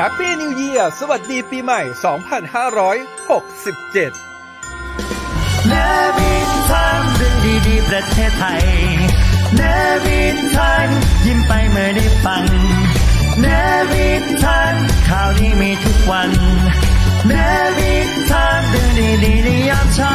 Happy New Year สวัสดีปีใหม่ 2567เนวินทันเรื่องดีๆ ประเทศไทยเนวินทันยิ้มไปเมื่อได้ฟังเนวินทันข่าวดีมีทุกวันเนวินทันเรื่องดีๆในยามเช้า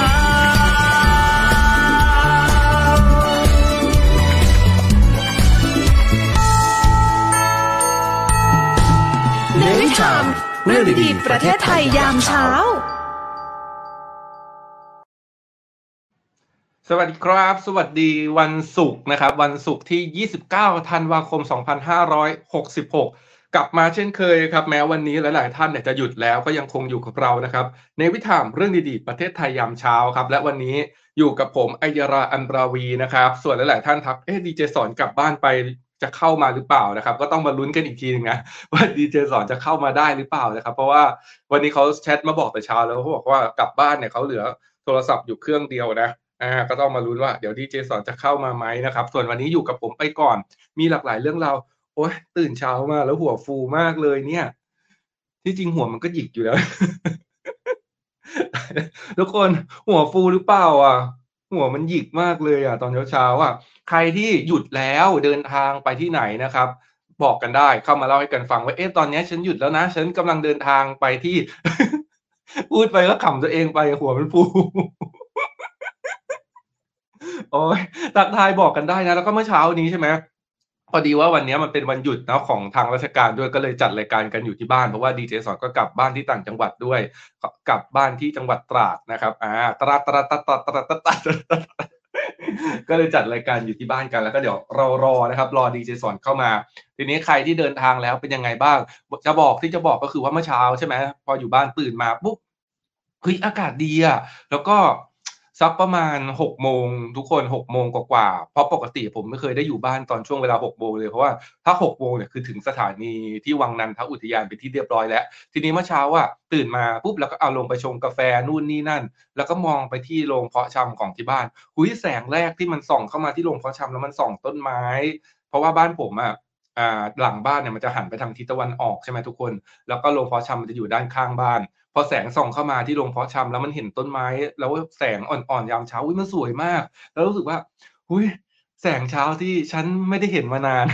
เนวิทามเรื่องดีๆประเทศไทยยามเช้า สวัสดีครับ สวัสดีวันศุกร์นะครับ วันศุกร์ที่ 29 ธันวาคม 2566 กลับมาเช่นเคยครับ แม้วันนี้หลาย ๆ ท่านเนี่ยจะหยุดแล้วก็ยังคงอยู่กับเรานะครับในวิถามเรื่องดีๆ ประเทศไทยยามเช้าครับ และวันนี้อยู่กับผมอัยราอันบราวีนะครับ ส่วนหลาย ๆ ท่านทักเอ๊ะดีเจสอนกลับบ้านไป จะเข้ามาหรือเปล่านะครับ ก็ต้องมาลุ้นกันอีกทีนึงนะว่าดีเจสอนจะเข้ามาได้หรือเปล่านะครับ เพราะว่าวันนี้เขาแชทมาบอกแต่เช้าแล้วเขาบอกว่ากลับบ้านเนี่ยเขาเหลือโทรศัพท์อยู่เครื่องเดียวนะอ่าก็ต้องมาลุ้นว่าเดี๋ยวดีเจสอนจะเข้ามาไหมนะครับ ส่วนวันนี้อยู่กับผมไปก่อน มีหลากหลายเรื่องเราโอ้ยตื่นเช้ามาแล้วหัวฟูมากเลยเนี่ย ที่จริงหัวมันก็หยิกอยู่แล้วทุกคนหัวฟูหรือเปล่า อะ หัวมันหยิกมากเลยอะ ตอนเช้าๆอะ ใครที่หยุดแล้วเดินทางไปที่ไหนนะครับ บอกกันได้เข้ามาเล่าให้กันฟังว่าเอ๊ะตอนนี้ฉันหยุดแล้วนะ ฉันกำลังเดินทางไปที่ พูดไปก็ขำตัวเองไปหัวมันฟูโอ้ยตักทายบอกกันได้นะ แล้วก็เมื่อเช้านี้ใช่ไหมพอดีว่าวันนี้มันเป็นวันหยุดนะของทางราชการด้วยก็เลยจัดรายการกันอยู่ที่บ้านเพราะว่าดีเจสอนก็กลับบ้านที่ต่างจังหวัดด้วย กลับบ้านที่จังหวัดตราดนะครับอ่าตราดตราดตราดตราดตราดตราดตราด ก็เลยจัดรายการอยู่ที่บ้านกันแล้วก็เดี๋ยวเรารอนะครับรอดีเจสอนเข้ามา ทีนี้ใครที่เดินทางแล้วเป็นยังไงบ้าง จะบอกที่จะบอกก็คือว่าเมื่อเช้าใช่ไหมพออยู่บ้านตื่นมาปุ๊บเฮ้ยอากาศดีอะแล้วก็ สักประมาณหกโมงทุกคนหกโมงกว่าๆเพราะปกติผมไม่เคยได้อยู่บ้านตอนช่วงเวลาหกโมงเลยเพราะว่าถ้าหกโมงเนี่ยคือถึงสถานีที่วังนันทอุทยานไปที่เรียบร้อยแล้ว ทีนี้เมื่อเช้าอะตื่นมาปุ๊บแล้วก็เอาลงไปชงกาแฟนู่นนี่นั่น แล้วก็มองไปที่โรงเพาะชำของที่บ้านหุยแสงแรกที่มันส่องเข้ามาที่โรงเพาะชำแล้วมันส่องต้นไม้ เพราะว่าบ้านผมอะหลังบ้านเนี่ยมันจะหันไปทางทิศตะวันออกใช่ไหมทุกคน แล้วก็โรงเพาะชำมันจะอยู่ด้านข้างบ้าน พอแสงส่องเข้ามาที่โรงเพาะชำแล้วมันเห็นต้นไม้ แล้วแสงอ่อนๆยามเช้าอุ้ยมันสวยมาก แล้วรู้สึกว่าอุ้ยแสงเช้าที่ฉันไม่ได้เห็นมานาน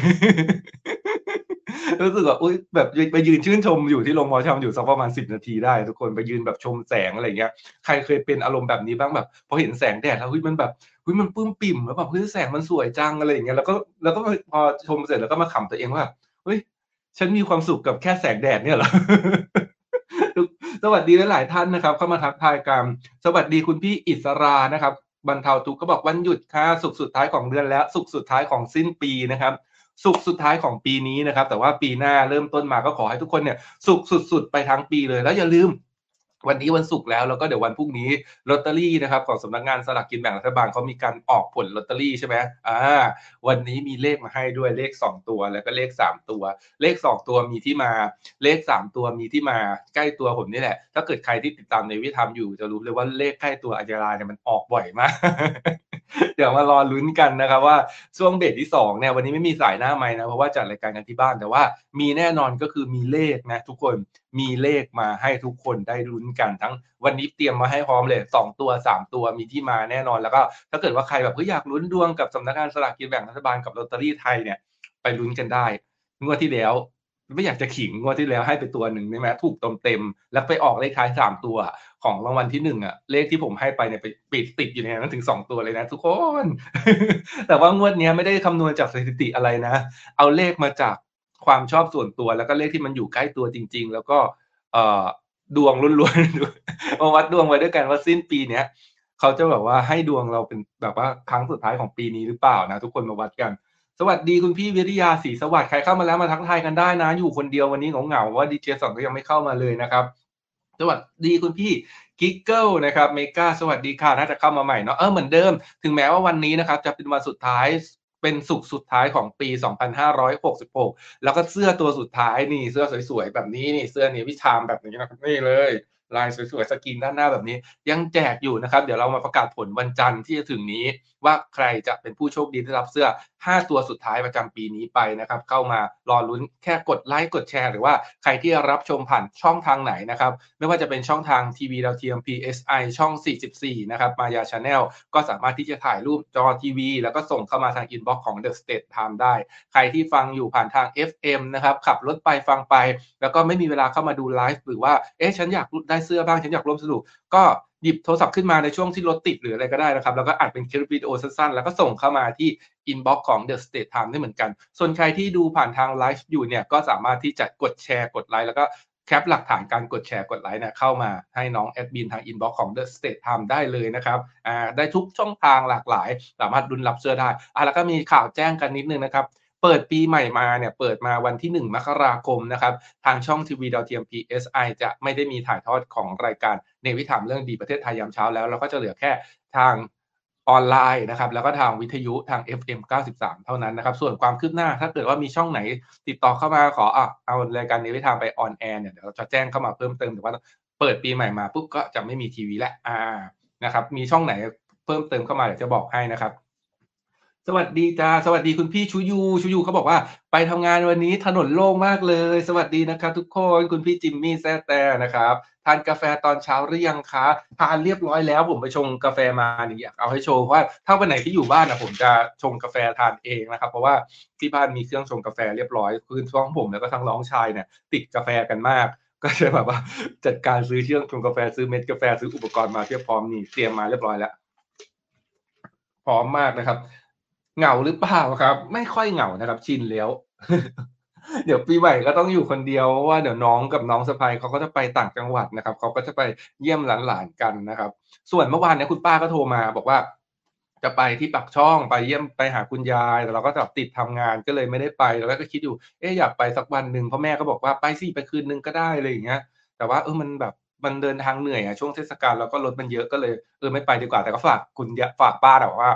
รู้สึกว่าอุ้ยแบบไปยืนชื่นชมอยู่ที่โรงเพาะชำอยู่สักประมาณสิบนาทีได้ ทุกคนไปยืนแบบชมแสงอะไรเงี้ยใครเคยเป็นอารมณ์แบบนี้บ้างแบบพอเห็นแสงแดดแล้วอุ้ยมันแบบอุ้ยมันปื้มปิ่มแล้วแบบเฮ้ยแสงมันสวยจังอะไรอย่างเงี้ยแล้วก็แล้วก็พอชมเสร็จแล้วก็มาขำตัวเองว่าเฮ้ยฉันมีความสุขกับแค่แสงแดดเนี่ยเหรอ สวัสดีหลาย ๆ ท่านนะครับ เข้ามาทักทายกันสวัสดีคุณพี่อิสรานะครับบรรเทาทุกข์ก็บอกวันหยุดค่ะสุขสุดท้ายของเดือนแล้ว สุขสุดท้ายของสิ้นปีนะครับ สุขสุดท้ายของปีนี้นะครับ แต่ว่าปีหน้าเริ่มต้นมาก็ขอให้ทุกคนเนี่ยสุขสุด ๆ ไปทั้งปีเลย แล้วอย่าลืม วันนี้วันศุกร์แล้วแล้วก็เดี๋ยววันพรุ่งนี้ลอตเตอรี่นะครับของสำนักงานสลากกินแบ่งรัฐบาลเขามีการออกผลลอตเตอรี่ใช่ไหมอ่าวันนี้มีเลขมาให้ด้วยเลข 2 ตัวแล้วก็เลข 3 ตัว เลข 2 ตัวมีที่มาเลข 3 ตัวมีที่มาใกล้ตัวผมนี่แหละ ถ้าเกิดใครที่ติดตามในวิธามอยู่จะรู้เลยว่าเลขใกล้ตัวอัจราเนี่ยมันออกบ่อยมากเดี๋ยวมารอลุ้นกันนะครับว่าช่วงเบรกที่2เนี่ยวันนี้ไม่มีสายหน้าไม้นะเพราะว่าจัดรายการกันที่บ้านแต่ว่ามีแน่นอนก็คือมีเลขนะทุกคน มีเลขมาให้ทุกคนได้ลุ้นกันทั้งวันนี้เตรียมมาให้พร้อมเลย 2 ตัว 3 ตัวมีที่มาแน่นอนแล้วก็ ถ้าเกิดว่าใครแบบเฮ้ยอยากลุ้นดวงกับสำนักงานสลากกินแบ่งรัฐบาลกับลอตเตอรี่ไทยเนี่ยไปลุ้นกันได้งวดที่แล้วไม่อยากจะขิงงวดที่แล้วให้ไปตัวหนึ่งใช่ไหมถูกเต็มเต็ม แล้วไปออกเลขท้ายสามตัวของรางวัลที่หนึ่งอะเลขที่ผมให้ไปเนี่ยไปปิดติดอยู่ในนั้นถึงสองตัวเลยนะทุกคน แต่ว่างวดนี้ไม่ได้คำนวณจากสถิติอะไรนะ เอาเลขมาจาก ความชอบส่วนตัวแล้วก็เลขที่มันอยู่ใกล้ตัวจริง ๆ แล้วก็เอดวงล้วนๆมาวัดดวงไว้ด้วยกันว่าสิ้นปีเนี้ยเขาจะแบบว่าให้ดวงเราเป็นแบบว่าครั้งสุดท้ายของปีนี้หรือเปล่านะ ทุกคนมาวัดกัน สวัสดีคุณพี่วิทยาศรีสวัสดิ์ใครเข้ามาแล้วมาทักทายกันได้นะ อยู่คนเดียววันนี้เหงาๆว่าดีเจสอนก็ยังไม่เข้ามาเลยนะครับ สวัสดีคุณพี่กิกเกิลนะครับเมกาสวัสดีค่ะน่าจะเข้ามาใหม่เนาะเออเหมือนเดิม ถึงแม้ว่าวันนี้นะครับจะเป็นวันสุดท้าย เป็นศุกร์สุดท้ายของปี 2566 แล้วก็เสื้อตัวสุดท้ายนี่เสื้อสวยๆ แบบนี้นี่เสื้อ Navy Time แบบนี้นะครับนี่เลยลายสวยๆสกรีนด้านหน้าแบบนี้ ยังแจกอยู่นะครับ เดี๋ยวเรามาประกาศผลวันจันทร์ที่จะถึงนี้ ว่าใครจะเป็นผู้โชคดีได้รับเสื้อ 5 ตัวสุดท้ายประจำปีนี้ไปนะครับ เข้ามารอลุ้นแค่กดไลค์กดแชร์ หรือว่าใครที่รับชมผ่านช่องทางไหนนะครับ ไม่ว่าจะเป็นช่องทางทีวีดาวเทียม PSI ช่อง 44 นะครับ มายาชาแนลก็สามารถที่จะถ่ายรูปจอทีวี แล้วก็ส่งเข้ามาทางอินบ็อกซ์ของ The State Time ได้ ใครที่ฟังอยู่ผ่านทาง FM นะครับขับรถไปฟังไป แล้วก็ไม่มีเวลาเข้ามาดูไลฟ์หรือว่าเอ๊ะฉันอยากได้เสื้อบ้างฉันอยากร่วมสนุกก็ หยิบโทรศัพท์ขึ้นมาในช่วงที่รถติดหรืออะไรก็ได้นะครับ แล้วก็อัดเป็นคลิปวิดีโอสั้นๆ แล้วก็ส่งเข้ามาที่ inbox ของ The States Times ได้เหมือนกัน ส่วนใครที่ดูผ่านทางไลฟ์อยู่เนี่ยก็สามารถที่จะกดแชร์กดไลค์แล้วก็แคปหลักฐานการกดแชร์กดไลค์เนี่ยเข้ามาให้น้องแอดมินทางอินบ็อกซ์ของ The State Time ได้เลยนะครับอ่าได้ทุกช่องทางหลากหลาย สามารถลุ้นรับเสื้อได้อ่าแล้วก็มีข่าวแจ้งกันนิดนึงนะครับเปิดปีใหม่มาเนี่ยเปิดมาวันที่ 1 มกราคมนะครับ ทางช่องทีวีดาวเทียม PSI จะไม่ได้มีถ่ายทอดของรายการ Navy Time เรื่องดีๆประเทศไทยยามเช้าแล้วเราก็จะเหลือแค่ทางออนไลน์นะครับแล้วก็ทางวิทยุทาง FM 93 เท่านั้นนะครับส่วนความคืบหน้าถ้าเกิดว่ามีช่องไหนติดต่อเข้ามาขออะเอารายการ Navy Time ไป on air เนี่ยเดี๋ยวเราจะแจ้งเข้ามาเพิ่มเติมแต่ว่าเปิดปีใหม่มาปุ๊บก็จะไม่มีทีวีแล้วอ่านะครับมีช่องไหนเพิ่มเติมเข้ามาเดี๋ยวจะบอกให้นะครับ สวัสดีจ้าสวัสดีคุณพี่ชูยูชูยูเขาบอกว่า ไปทำงานวันนี้ถนนโล่งมากเลย สวัสดีนะครับ ทุกคนคุณพี่จิมมี่แซ่แต่นะครับทานกาแฟตอนเช้าหรือยังคะทานเรียบร้อยแล้วผมไปชงกาแฟมานี่อยากเอาให้โชว์ว่าถ้าวันไหนที่อยู่บ้านนะผมจะชงกาแฟทานเองนะครับ เพราะว่าที่บ้านมีเครื่องชงกาแฟเรียบร้อยคือท้องผมแล้วก็ทั้งน้องชายเนี่ยติดกาแฟกันมากก็เลยแบบว่าจัดการซื้อเครื่องชงกาแฟซื้อเม็ดกาแฟซื้ออุปกรณ์มาเพียบพร้อมนี่เตรียมมาเรียบร้อยแล้ว พร้อมมากนะครับ เหงาหรือเปล่าครับ ไม่ค่อยเหงานะครับ ชินแล้วเดี๋ยวปีใหม่ก็ต้องอยู่คนเดียวว่าเดี๋ยวน้องกับน้องสะพายเขาก็จะไปต่างจังหวัดนะครับเขาก็จะไปเยี่ยมหลานๆกันนะครับ ส่วนเมื่อวานเนี้ยคุณป้าก็โทรมา บอกว่า จะไปที่ปักช่องไปเยี่ยมไปหาคุณยายแต่เราก็แบบติดทำงานก็เลยไม่ได้ไปแล้วก็คิดอยู่เอ๊ะอยากไปสักวันหนึ่งเพราะแม่ก็บอกว่าไปสิไปคืนนึงก็ได้อะไรอย่างเงี้ย แต่ว่าเออมันแบบ มันเดินทางเหนื่อยอะช่วงเทศกาลแล้วก็รถมันเยอะก็เลยเออไม่ไปดีกว่าแต่ก็ฝากคุณฝากป้าแต่ว่า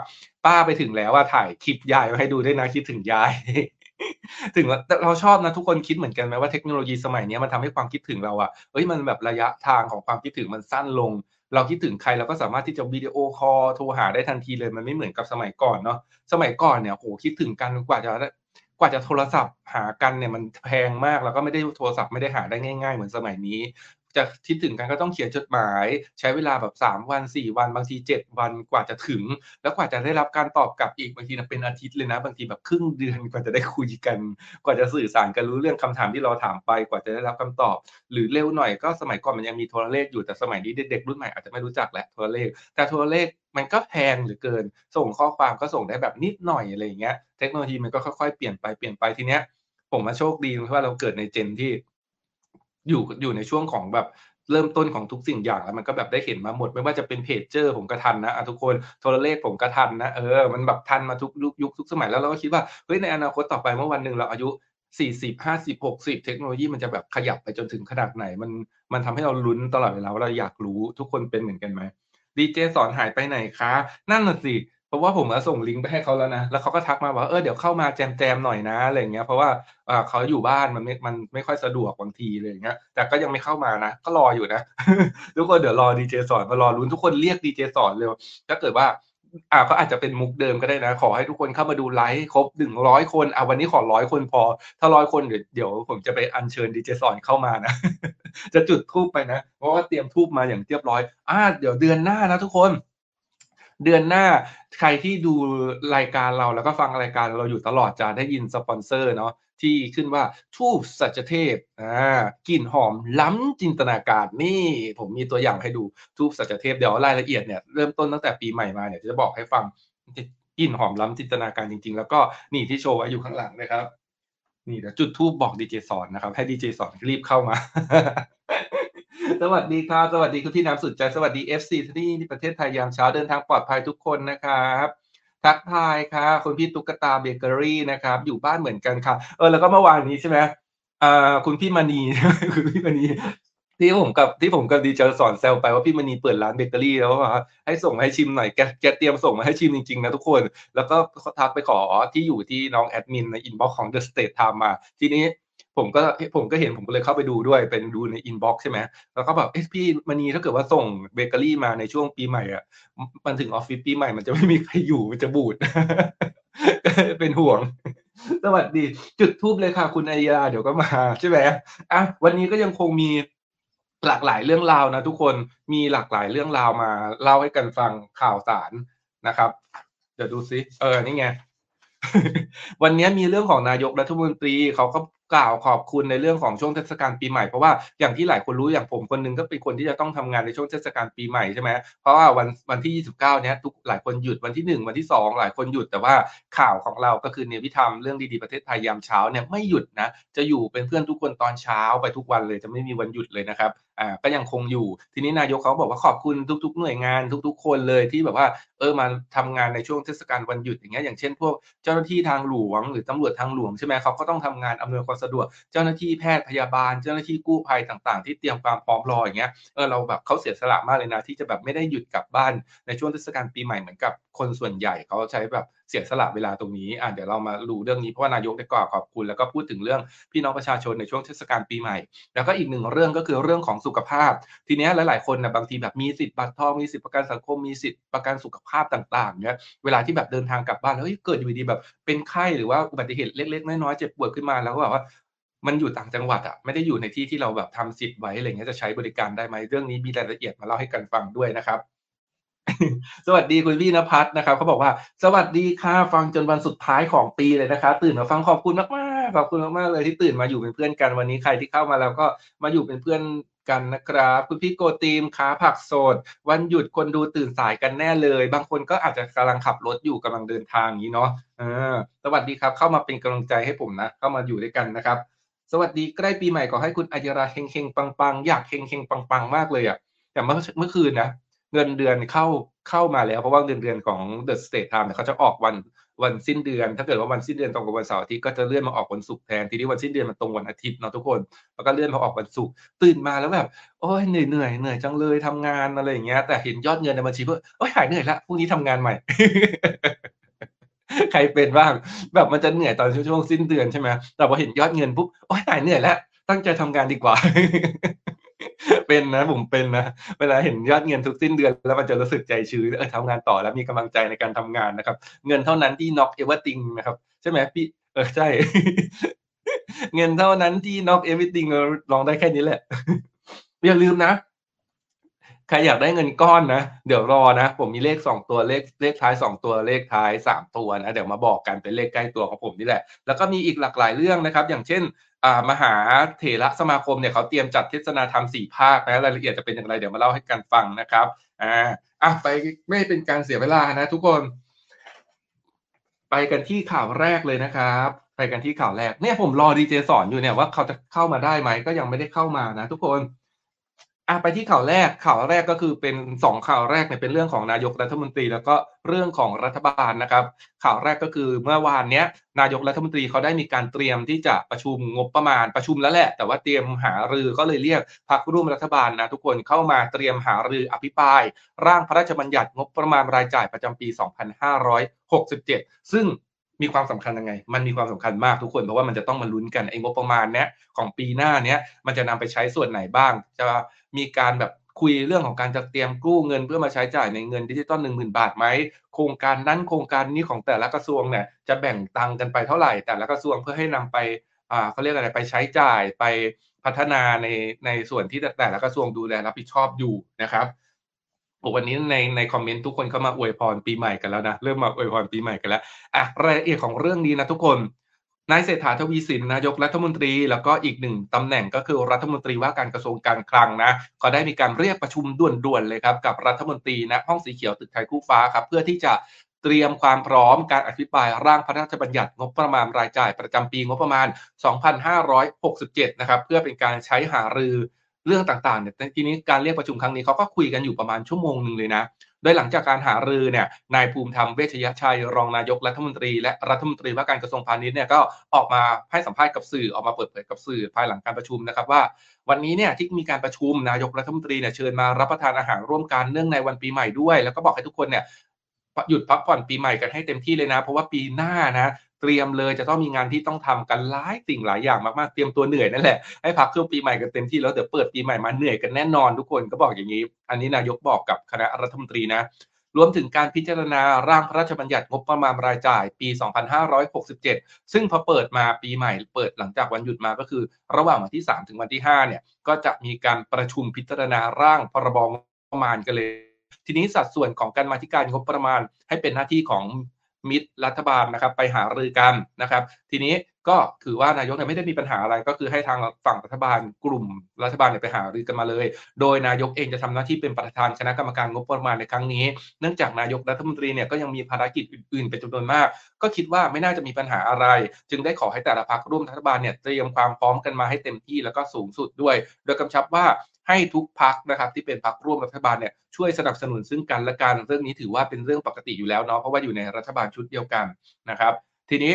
ป้าไปถึงแล้วว่าถ่ายคลิปยายมาให้ดูด้วยนะคิดถึงยาย ถึงว่าแต่เราชอบนะทุกคนคิดเหมือนกันไหมว่าเทคโนโลยีสมัยนี้มันทำให้ความคิดถึงเราอะเอ้ยมันแบบระยะทางของความคิดถึงมันสั้นลง เราคิดถึงใครเราก็สามารถที่จะวิดีโอคอลโทรหาได้ทันทีเลยมันไม่เหมือนกับสมัยก่อนเนาะสมัยก่อนเนี่ยโหคิดถึงกันกว่าจะกว่าจะโทรศัพท์หากันเนี่ยมันแพงมากแล้วก็ไม่ได้โทรศัพท์ไม่ได้หาได้ง่าย ๆ เหมือนสมัยนี้ จะคิดถึงกันก็ต้องเขียนจดหมาย ใช้เวลาแบบ3วัน4 วันบางที 7 วันกว่าจะถึง แล้วกว่าจะได้รับการตอบกลับอีกบางทีนะเป็นอาทิตย์เลยนะ บางทีแบบครึ่งเดือนกว่าจะได้คุยกัน กว่าจะสื่อสารกันรู้เรื่องคำถามที่เราถามไปกว่าจะได้รับคำตอบ หรือเร็วหน่อยก็สมัยก่อนมันยังมีโทรเลขอยู่แต่สมัยนี้เด็กๆรุ่นใหม่อาจจะไม่รู้จักแหละโทรเลข แต่โทรเลขมันก็แพงเหลือเกิน ส่งข้อความก็ส่งได้แบบนิดหน่อยอะไรอย่างเงี้ยเทคโนโลยีมันก็ค่อยๆเปลี่ยนไปเปลี่ยนไปทีเนี้ยผมมาโชคดีเพราะว่าเราเกิดในเจนที่ อยู่อยู่ในช่วงของแบบเริ่มต้นของทุกสิ่งอย่างแล้วมันก็แบบได้เห็นมาหมด ไม่ว่าจะเป็นเพจเจอร์ผมก็ทันนะะทุกคนโทรเลขผมก็ทันนะเออมันแบบทันมาทุกยุคยุคทุกสมัยแล้วเราก็คิดว่าเฮ้ยในอนาคตต่อไปเมื่อวันหนึ่งเราอายุ40 50 60เทคโนโลยีมันจะแบบขยับไปจนถึงขนาดไหน มันมันทำให้เราลุ้นตลอดเวลาว่าเราอยากรู้ทุกคนเป็นเหมือนกันไหมดีเจสอนหายไปไหนคะ นั่นน่ะสิ เพราะว่าผมส่งลิงก์ไปให้เขาแล้วนะ แล้วเขาก็ทักมาว่า เออ เดี๋ยวเข้ามาแจมแจมหน่อยนะ อะไรเงี้ย เพราะว่าเขาอยู่บ้านมันไม่ มันไม่ค่อยสะดวกบางทีเลยเงี้ย แต่ก็ยังไม่เข้ามานะ ก็รออยู่นะ ทุกคนเดี๋ยวรอดีเจสอนมารอลุ้นทุกคนเรียกดีเจสอนเร็วถ้าเกิดว่าอ่าก็อาจจะเป็นมุกเดิมก็ได้นะ ขอให้ทุกคนเข้ามาดูไลฟ์ครบหนึ่งร้อยคนอ่าวันนี้ขอร้อยคนพอ ถ้าร้อยคนเดี๋ยวเดี๋ยวผมจะไปอัญเชิญดีเจสอนเข้ามานะ จะจุดทูบไปนะ เพราะว่าเตรียมทูบมาอย่างเรียบร้อย อ่า เดี๋ยวเดือนหน้านะทุกคน เดือนหน้าใครที่ดูรายการเราแล้วก็ฟังรายการเราอยู่ตลอดจะได้ยินสปอนเซอร์เนาะที่ขึ้นว่าทูบสัจเทพอ่ากลิ่นหอมล้ำจินตนาการนี่ผมมีตัวอย่างให้ดูทูบสัจเทพเดี๋ยวรายละเอียดเนี่ยเริ่มต้นตั้งแต่ปีใหม่มาเนี่ยจะบอกให้ฟังกลิ่นหอมล้ำจินตนาการจริง ๆ แล้วก็นี่ที่โชว์ไว้อยู่ข้างหลังนะครับ นี่เดี๋ยวจุดทูบบอกดีเจสอนนะครับ ให้ดีเจสอนรีบเข้ามา สวัสดีครับ สวัสดีคุณพี่น้ำสุดใจ สวัสดี FC ที่ที่ประเทศไทยยามเช้าเดินทางปลอดภัยทุกคนนะครับทักทายค่ะคุณพี่ตุ๊กตาเบเกอรี่นะครับ อยู่บ้านเหมือนกันค่ะ เออแล้วก็เมื่อวานนี้ใช่ไหมอ่าคุณพี่มณีคุณพี่มณีที่ผมกับที่ผมกับดีเจสอนแซวไปว่าพี่มณีเปิดร้านเบเกอรี่แล้วว่าให้ส่งให้ชิมหน่อยแกแกเตรียมส่งมาให้ชิมจริงๆนะทุกคน แล้วก็ทักไปขอที่อยู่ที่น้องแอดมินในอินบ็อกซ์ของ The State Time มา ทีนี้ ผมก็ผมก็เห็นผมก็เลยเข้าไปดูด้วยเป็นดูใน inbox ใช่ไหมแล้วก็แบบเอพี่มณีถ้าเกิดว่าส่งเบเกอรี่มาในช่วงปีใหม่อะมันถึงออฟฟิศปีใหม่มันจะไม่มีใครอยู่มันจะบูดเป็นห่วง สวัสดี จุดทูบเลยค่ะ คุณไอยาเดี๋ยวก็มาใช่ไหมอะวันนี้ก็ยังคงมีหลากหลายเรื่องราวนะทุกคนมีหลากหลายเรื่องราวมาเล่าให้กันฟังข่าวสารนะครับ เดี๋ยวดูซิเออนี่ไงวันนี้มีเรื่องของนายกรัฐมนตรีเขาก็ กล่าวขอบคุณในเรื่องของช่วงเทศกาลปีใหม่เพราะว่าอย่างที่หลายคนรู้อย่างผมคนนึงก็เป็นคนที่จะต้องทำงานในช่วงเทศกาลปีใหม่ใช่ไหมเพราะว่าวันวันที่ 29 เนี้ยทุกหลายคนหยุดวันที่ 1 วันที่ 2 หลายคนหยุดแต่ว่าข่าวของเราก็คือเนวิธรรมเรื่องดีๆประเทศไทยยามเช้าเนี่ยไม่หยุดนะจะอยู่เป็นเพื่อนทุกคนตอนเช้าไปทุกวันเลยจะไม่มีวันหยุดเลยนะครับ อ่าก็ยังคงอยู่ ทีนี้นายกเขาบอกว่าขอบคุณทุก ๆ หน่วยงานทุก ๆ คนเลยที่แบบว่าเออมาทำงานในช่วงเทศกาลวันหยุดอย่างเงี้ยอย่างเช่น พวกเจ้าหน้าที่ทางหลวง หรือตำรวจทางหลวงใช่ไหมเขาก็ต้องทำงานอำนวยความสะดวก เจ้าหน้าที่แพทย์พยาบาล เจ้าหน้าที่กู้ภัยต่างๆ ที่เตรียมความพร้อมรออย่างเงี้ยเออเราแบบเขาเสียสละมากเลยนะที่จะแบบไม่ได้หยุดกลับบ้านในช่วงเทศกาลปีใหม่เหมือนกับคนส่วนใหญ่เขาใช้แบบ เสียสละเวลาตรงนี้อ่าเดี๋ยวเรามาดูเรื่องนี้เพราะว่านายกได้กล่าวขอบคุณ แล้วก็พูดถึงเรื่องพี่น้องประชาชนในช่วงเทศกาลปีใหม่ แล้วก็อีกหนึ่งเรื่องก็คือเรื่องของสุขภาพ ทีนี้หลายๆคนนะบางทีแบบมีสิทธิ์บัตรทองมีสิทธิ์ประกันสังคมมีสิทธิ์ประกันสุขภาพต่างๆเนี่ยเวลาที่แบบเดินทางกลับบ้านแล้วเกิดอยู่ดีแบบเป็นไข้หรือว่าอุบัติเหตุเล็กๆน้อยๆเจ็บปวดขึ้นมาแล้วก็แบบว่ามันอยู่ต่างจังหวัดอะไม่ได้อยู่ในที่ที่เราแบบทำสิทธิ์ไว้อะไรเงี้ยจะใช้บริการได้ไหมเรื่องนี้มีรายละเอียดมาเล่าให้กันฟังด้วยนะครับ สวัสดีคุณพี่นภัสนะครับเขาบอกว่าสวัสดีค่ะฟังจนวันสุดท้ายของปีเลยนะคะ ตื่นมาฟังขอบคุณมากๆขอบคุณมากๆเลยที่ตื่นมาอยู่เป็นเพื่อนกันวันนี้ใครที่เข้ามาแล้วก็มาอยู่เป็นเพื่อนกันนะครับคุณพี่โกตีมค้าผักสด วันหยุดคนดูตื่นสายกันแน่เลย บางคนก็อาจจะกำลังขับรถอยู่กำลังเดินทางนี้เนาะสวัสดีครับ เข้ามาเป็นกำลังใจให้ผมนะเข้ามาอยู่ด้วยกันนะครับ สวัสดีใกล้ปีใหม่ขอให้คุณอัยราเฮงเฮงปังปังอยากเฮงเฮงปังปังมากเลยอะแต่เมื่อเมื่อคืนนะ เงินเดือนเข้าเข้ามาแล้ว เพราะว่าเงินเดือนของ The State Time เนี่ยเขาจะออกวันวันสิ้นเดือน ถ้าเกิดว่าวันสิ้นเดือนตรงกับวันเสาร์อาทิตย์ก็จะเลื่อนมาออกวันศุกร์แทนทีนี้วันสิ้นเดือนมันตรงวันอาทิตย์เนาะทุกคนแล้วก็เลื่อนมาออกวันศุกร์ตื่นมาแล้วแบบโอ้ยเหนื่อยเหนื่อยเหนื่อยจังเลยทำงานอะไรอย่างเงี้ย แต่เห็นยอดเงินในบัญชีเพื่อโอ้ยหายเหนื่อยละพรุ่งนี้ทำงานใหม่ใครเป็นบ้างแบบมันจะเหนื่อยตอนช่วงสิ้นเดือนใช่ไหมแต่พอเห็นยอดเงินปุ๊บโอ้ยหายเหนื่อยแล้วตั้งใจทำงานดีกว่า เป็นนะผมเป็นนะ เวลาเห็นยอดเงินทุกสิ้นเดือน แล้วมันจะรู้สึกใจชื้นเออทำงานต่อแล้วมีกำลังใจในการทำงานนะครับ เงินเท่านั้นที่ knock everything นะครับ ใช่ไหมพี่เออใช่ เงินเท่านั้นที่ knock everything ลองได้แค่นี้แหละอย่าลืมนะ ใครอยากได้เงินก้อนนะ เดี๋ยวรอนะ ผมมีเลขสองตัวเลขเลขท้ายสองตัวเลขท้ายสามตัวนะ เดี๋ยวมาบอกกันเป็นเลขใกล้ตัวของผมนี่แหละ แล้วก็มีอีกหลากหลายเรื่องนะครับ อย่างเช่นมหาเถระสมาคมเนี่ยเขาเตรียมจัดเทศนาธรรมสี่ภาคนะรายละเอียดจะเป็นอย่างไรเดี๋ยวมาเล่าให้กันฟังนะครับอ่าอะไปไม่เป็นการเสียเวลานะ ทุกคน ไปกันที่ข่าวแรกเลยนะครับไปกันที่ข่าวแรกเนี่ยผมรอดีเจสอนอยู่เนี่ยว่าเขาจะเข้ามาได้ไหมก็ยังไม่ได้เข้ามานะ ทุกคน อะไปที่ข่าวแรกข่าวแรกก็คือเป็นสองข่าวแรกเนี่ยเป็นเรื่องของนายกรัฐมนตรี แล้วก็เรื่องของรัฐบาลนะครับ ข่าวแรกก็คือเมื่อวานเนี้ยนายกรัฐมนตรีเขาได้มีการเตรียมที่จะประชุมงบประมาณประชุมแล้วแหละ แต่ว่าเตรียมหารือก็เลยเรียกพรรคร่วมรัฐบาลนะทุกคนเข้ามาเตรียมหารืออภิปราย ร่างพระราชบัญญัติงบประมาณรายจ่ายประจำปี 2567 ซึ่ง มีความสำคัญยังไง มันมีความสำคัญมากทุกคน เพราะว่ามันจะต้องมาลุ้นกันไอ้งบประมาณเนี้ยของปีหน้าเนี้ยมันจะนำไปใช้ส่วนไหนบ้าง จะมีการแบบคุยเรื่องของการจะเตรียมกู้เงินเพื่อมาใช้จ่ายในเงินดิจิตอลหนึ่งหมื่นบาทไหมโครงการนั้นโครงการนี้ของแต่ละกระทรวงเนี่ยจะแบ่งตังกันไปเท่าไหร่ แต่ละกระทรวงเพื่อให้นำไปอ่าเขาเรียกอะไรไปใช้จ่ายไปพัฒนาในในส่วนที่แต่ละกระทรวงดูแลรับผิดชอบอยู่นะครับ วันนี้ในในคอมเมนต์ทุกคนเข้ามาอวยพรปีใหม่กันแล้วนะ เริ่มมาอวยพรปีใหม่กันแล้วอะรายละเอียดของเรื่องนี้นะทุกคนนายเศรษฐาทวีสินนายกรัฐมนตรี แล้วก็อีกหนึ่งตำแหน่งก็คือรัฐมนตรีว่าการกระทรวงการคลังนะก็ได้มีการเรียกประชุมด่วนๆเลยครับกับรัฐมนตรีนะห้องสีเขียวตึกไทยคู่ฟ้าครับเพื่อที่จะเตรียมความพร้อมการอภิปรายร่างพระราชบัญญัติงบประมาณรายจ่ายประจำปีงบประมาณ 2567 นะครับเพื่อเป็นการใช้หารือ เรื่องต่างๆเนี่ยทีนี้การเรียกประชุมครั้งนี้เขาก็คุยกันอยู่ประมาณชั่วโมงหนึ่งเลยนะ โดยหลังจากการหารือเนี่ยนายภูมิธรรมเวชยชัย รองนายกรัฐมนตรี และรัฐมนตรีว่าการกระทรวงพาณิชย์เนี่ยก็ออกมาให้สัมภาษณ์กับสื่อออกมาเปิดเผยกับสื่อภายหลังการประชุมนะครับว่า วันนี้เนี่ยที่มีการประชุมนายกรัฐมนตรีเนี่ยเชิญมารับประทานอาหารร่วมกันเนื่องในวันปีใหม่ด้วย แล้วก็บอกให้ทุกคนเนี่ยหยุดพักผ่อนปีใหม่กันให้เต็มที่เลยนะ เพราะว่าปีหน้านะ เตรียมเลยจะต้องมีงานที่ต้องทำกันหลายสิ่งหลายอย่างมากๆ เตรียมตัวเหนื่อยนั่นแหละ ให้พักช่วงปีใหม่กันเต็มที่แล้วเดี๋ยวเปิดปีใหม่มาเหนื่อยกันแน่นอนทุกคนก็บอกอย่างนี้ อันนี้นายกบอกกับคณะรัฐมนตรีนะ รวมถึงการพิจารณาร่างพระราชบัญญัติงบประมาณรายจ่ายปี 2567 ซึ่งพอเปิดมาปีใหม่เปิดหลังจากวันหยุดมาก็คือ ระหว่างวันที่ 3 ถึงวันที่5เนี่ยก็จะมีการประชุมพิจารณาร่างพรบงบประมาณกันเลย ทีนี้สัดส่วนของการมาธิการงบประมาณให้เป็นหน้าที่ของ มิตรรัฐบาลนะครับ ไปหารือกันนะครับ ทีนี้ก็ถือว่านายกเนี่ยไม่ได้มีปัญหาอะไร ก็คือให้ทางฝั่งรัฐบาลกลุ่มรัฐบาลเนี่ยไปหารือกันมาเลย โดยนายกเองจะทำหน้าที่เป็นประธานคณะกรรมการงบประมาณในครั้งนี้ เนื่องจากนายกรัฐมนตรีเนี่ยก็ยังมีภารกิจอื่นๆเป็นจำนวนมาก ก็คิดว่าไม่น่าจะมีปัญหาอะไร จึงได้ขอให้แต่ละพรรคร่วมรัฐบาลเนี่ยเตรียมความพร้อมกันมาให้เต็มที่แล้วก็สูงสุดด้วย โดยกำชับว่า ให้ทุกพักนะครับที่เป็นพักร่วมรัฐบาลเนี่ยช่วยสนับสนุนซึ่งกันและกันเรื่องนี้ถือว่าเป็นเรื่องปกติอยู่แล้วเนาะเพราะว่าอยู่ในรัฐบาลชุดเดียวกันนะครับ ทีนี้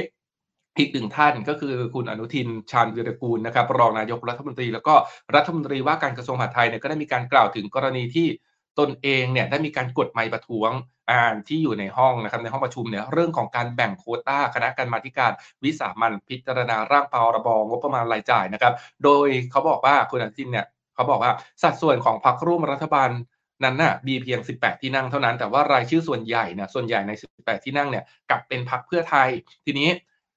อีกหนึ่งท่านก็คือคุณอนุทินชาญวีรกูลนะครับรองนายกรัฐมนตรี แล้วก็รัฐมนตรีว่าการกระทรวงมหาดไทยเนี่ยก็ได้มีการกล่าวถึงกรณีที่ตนเองเนี่ยได้มีการกดไมค์ประท้วงอ่านที่อยู่ในห้องนะครับในห้องประชุมเนี่ยเรื่องของการแบ่งโคต้าคณะกรรมาการวิสามันพิจารณาร่างพรบงบประมาณรายจ่ายนะครับ โดยเขาบอกว่าคุณอนุทินเนี่ย เขาบอกว่าสัดส่วนของพรรคร่วมรัฐบาลนั้นน่ะมีเพียง 18 ที่นั่งเท่านั้น แต่ว่ารายชื่อส่วนใหญ่เนี่ยส่วนใหญ่ใน 18 ที่นั่งเนี่ยกลับเป็นพรรคเพื่อไทย ทีนี้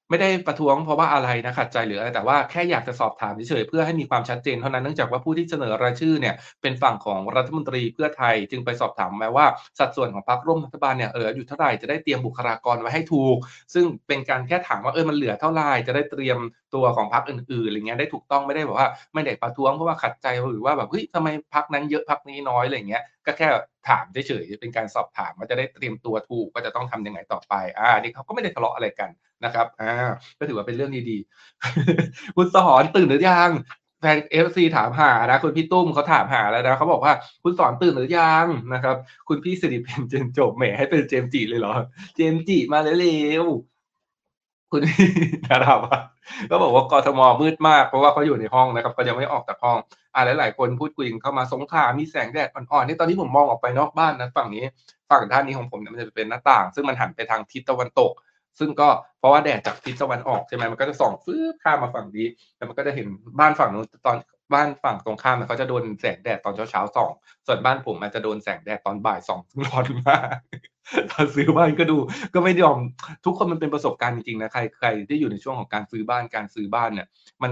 ไม่ได้ประท้วงเพราะว่าอะไรนะขัดใจหรืออะไรแต่ว่าแค่อยากจะสอบถามเฉยๆเพื่อให้มีความชัดเจนเท่านั้นเนื่องจากว่าผู้ที่เสนอรายชื่อเนี่ยเป็นฝั่งของรัฐมนตรีเพื่อไทยจึงไปสอบถามแม้ว่าสัดส่วนของพรรคร่วมรัฐบาลเนี่ยเอออยู่เท่าไหร่จะได้เตรียมบุคลากรไว้ให้ถูก ซึ่งเป็นการแค่ถามว่าเออมันเหลือเท่าไหร่จะได้เตรียมตัวของพรรคอื่นๆอะไรเงี้ยได้ถูกต้องไม่ได้แบบว่าไม่ได้ประท้วงเพราะว่าขัดใจหรือว่าแบบเฮ้ยทำไมพรรคนั้นเยอะพรรคนี้น้อยอะไรเงี้ยก็แค่ถามเฉยๆเป็นการสอบถามว่าจะได้เตรียมตัวถูกว่าจะต้องทำยังไงต่อไปอ่านี่เขาก็ไม่ได้ทะเลาะอะไรกันนะครับอ่าก็ถือว่าเป็นเรื่องดีๆคุณสอนตื่นหรือยังแฟนเอฟซีถามหานะคุณพี่ตุ้มเขาถามหาแล้วนะเขาบอกว่าคุณสอนตื่นหรือยังนะครับ คุณพี่สิริเพนเจนจบแหมให้เป็นเจมส์จิเลยเหรอ เจมส์จิมาเร็วๆคุณพี่นะครับ ก็บอกว่ากทมมืดมากเพราะว่าเขาอยู่ในห้องนะครับก็ยังไม่ออกจากห้องอ่าหลาย ๆ คนพูดคุยเข้ามาสงขลามีแสงแดดอ่อนๆนี่ตอนนี้ผมมองออกไปนอกบ้านนะฝั่งนี้ฝั่งด้านนี้ของผมเนี่ยมันจะเป็นหน้าต่าง ซึ่งมันหันไปทางทิศตะวันตก ซึ่งก็เพราะว่าแดดจากทิศตะวันออกใช่ไหมมันก็จะส่องฟื้นข้ามมาฝั่งนี้แล้วมันก็จะเห็นบ้านฝั่งนู้นตอนบ้านฝั่งตรงข้ามเขาจะโดนแสงแดดตอนเช้าเช้าส่อง ส่วนบ้านผมอาจจะโดนแสงแดดตอนบ่ายส่องซึ่งร้อนมาก ตอนซื้อบ้านก็ดูก็ไม่ยอมทุกคนมันเป็นประสบการณ์จริงๆนะใครใครที่อยู่ในช่วงของการซื้อบ้านการซื้อบ้านเนี่ยมัน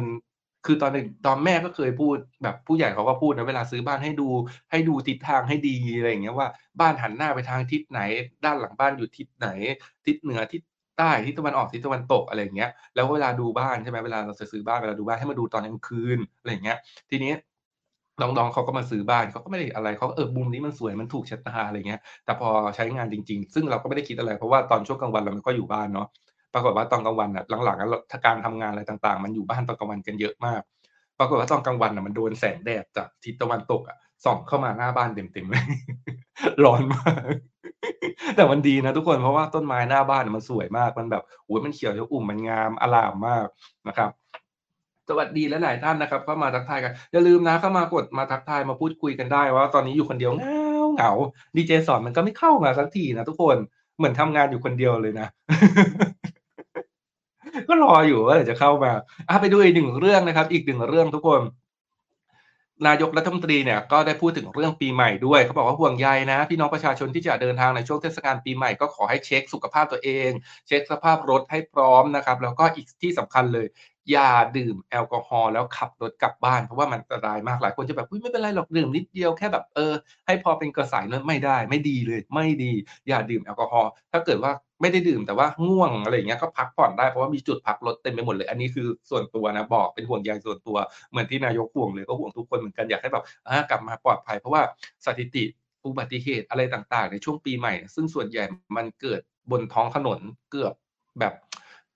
คือตอนตอนแม่ก็เคยพูดแบบผู้ใหญ่เขาก็พูดนะเวลาซื้อบ้านให้ดูให้ดูทิศทางให้ดีอะไรอย่างเงี้ยว่าบ้านหันหน้าไปทางทิศไหน ด้านหลังบ้านอยู่ทิศไหน ทิศเหนือทิศใต้ทิศตะวันออกทิศตะวันตกอะไรอย่างเงี้ยแล้วเวลาดูบ้านใช่ไหมเวลาเราจะซื้อบ้านเวลาดูบ้านให้มาดูตอนกลางคืนอะไรอย่างเงี้ยทีนี้ น้องๆเขาก็มาซื้อบ้านเขาก็ไม่ได้อะไรเขาเออมุมนี้มันสวยมันถูกชะตาอะไรเงี้ย แต่พอใช้งานจริง ๆ ซึ่งเราก็ไม่ได้คิดอะไร เพราะว่าตอนช่วงกลางวันเราไม่ค่อยอยู่บ้านเนาะปรากฏว่าตอนกลางวันอะหลังๆถ้าการทำงานอะไรต่างๆ มันอยู่บ้านตอนกลางวันกันเยอะมาก ปรากฏว่าตอนกลางวันอะมันโดนแสงแดดจากทิศตะวันตกอะส่องเข้ามาหน้าบ้านเต็มๆเลยร้อนมาก แต่มันดีนะทุกคนเพราะว่าต้นไม้หน้าบ้านมันสวยมากมันแบบโอ้ยมันเขียวชอุ่มมันงามอลามมากนะครับ สวัสดีและหลายท่านนะครับเข้ามาทักทายกัน อย่าลืมนะเข้ามากดมาทักทายมาพูดคุยกันได้ว่าตอนนี้อยู่คนเดียวเหงาเหงาดีเจสอนมันก็ไม่เข้ามาสักทีนะทุกคนเหมือนทำงานอยู่คนเดียวเลยนะก็รออยู่ว่าจะเข้ามาอะไปดูอีกหนึ่งเรื่องนะครับ อีกหนึ่งเรื่องทุกคน นายกรัฐมนตรีเนี่ย ก็ได้พูดถึงเรื่องปีใหม่ด้วยเขาบอกว่าห่วงใยนะ พี่น้องประชาชนที่จะเดินทางในช่วงเทศกาลปีใหม่ก็ขอให้เช็คสุขภาพตัวเอง เช็คสภาพรถให้พร้อมนะครับ แล้วก็อีกที่สำคัญเลย อย่าดื่มแอลกอฮอล์แล้วขับรถกลับบ้านเพราะว่ามันอันตรายมากหลายคนจะแบบไม่เป็นไรหรอกดื่มนิดเดียวแค่แบบเออให้พอเป็นกระสายนั้นไม่ได้ไม่ดีเลย ไม่ดี อย่าดื่มแอลกอฮอล์ถ้าเกิดว่าไม่ได้ดื่มแต่ว่าง่วงอะไรอย่างเงี้ยก็พักผ่อนได้เพราะว่ามีจุดพักรถเต็มไปหมดเลย อันนี้คือส่วนตัวนะบอกเป็นห่วงใยส่วนตัวเหมือนที่นายกห่วงเลยก็ห่วงทุกคนเหมือนกันอยากให้แบบกลับมาปลอดภัย เพราะว่าสถิติอุบัติเหตุอะไรต่างๆ ในช่วงปีใหม่ ซึ่งส่วนใหญ่มันเกิดบนท้องถนนเกือบแบบ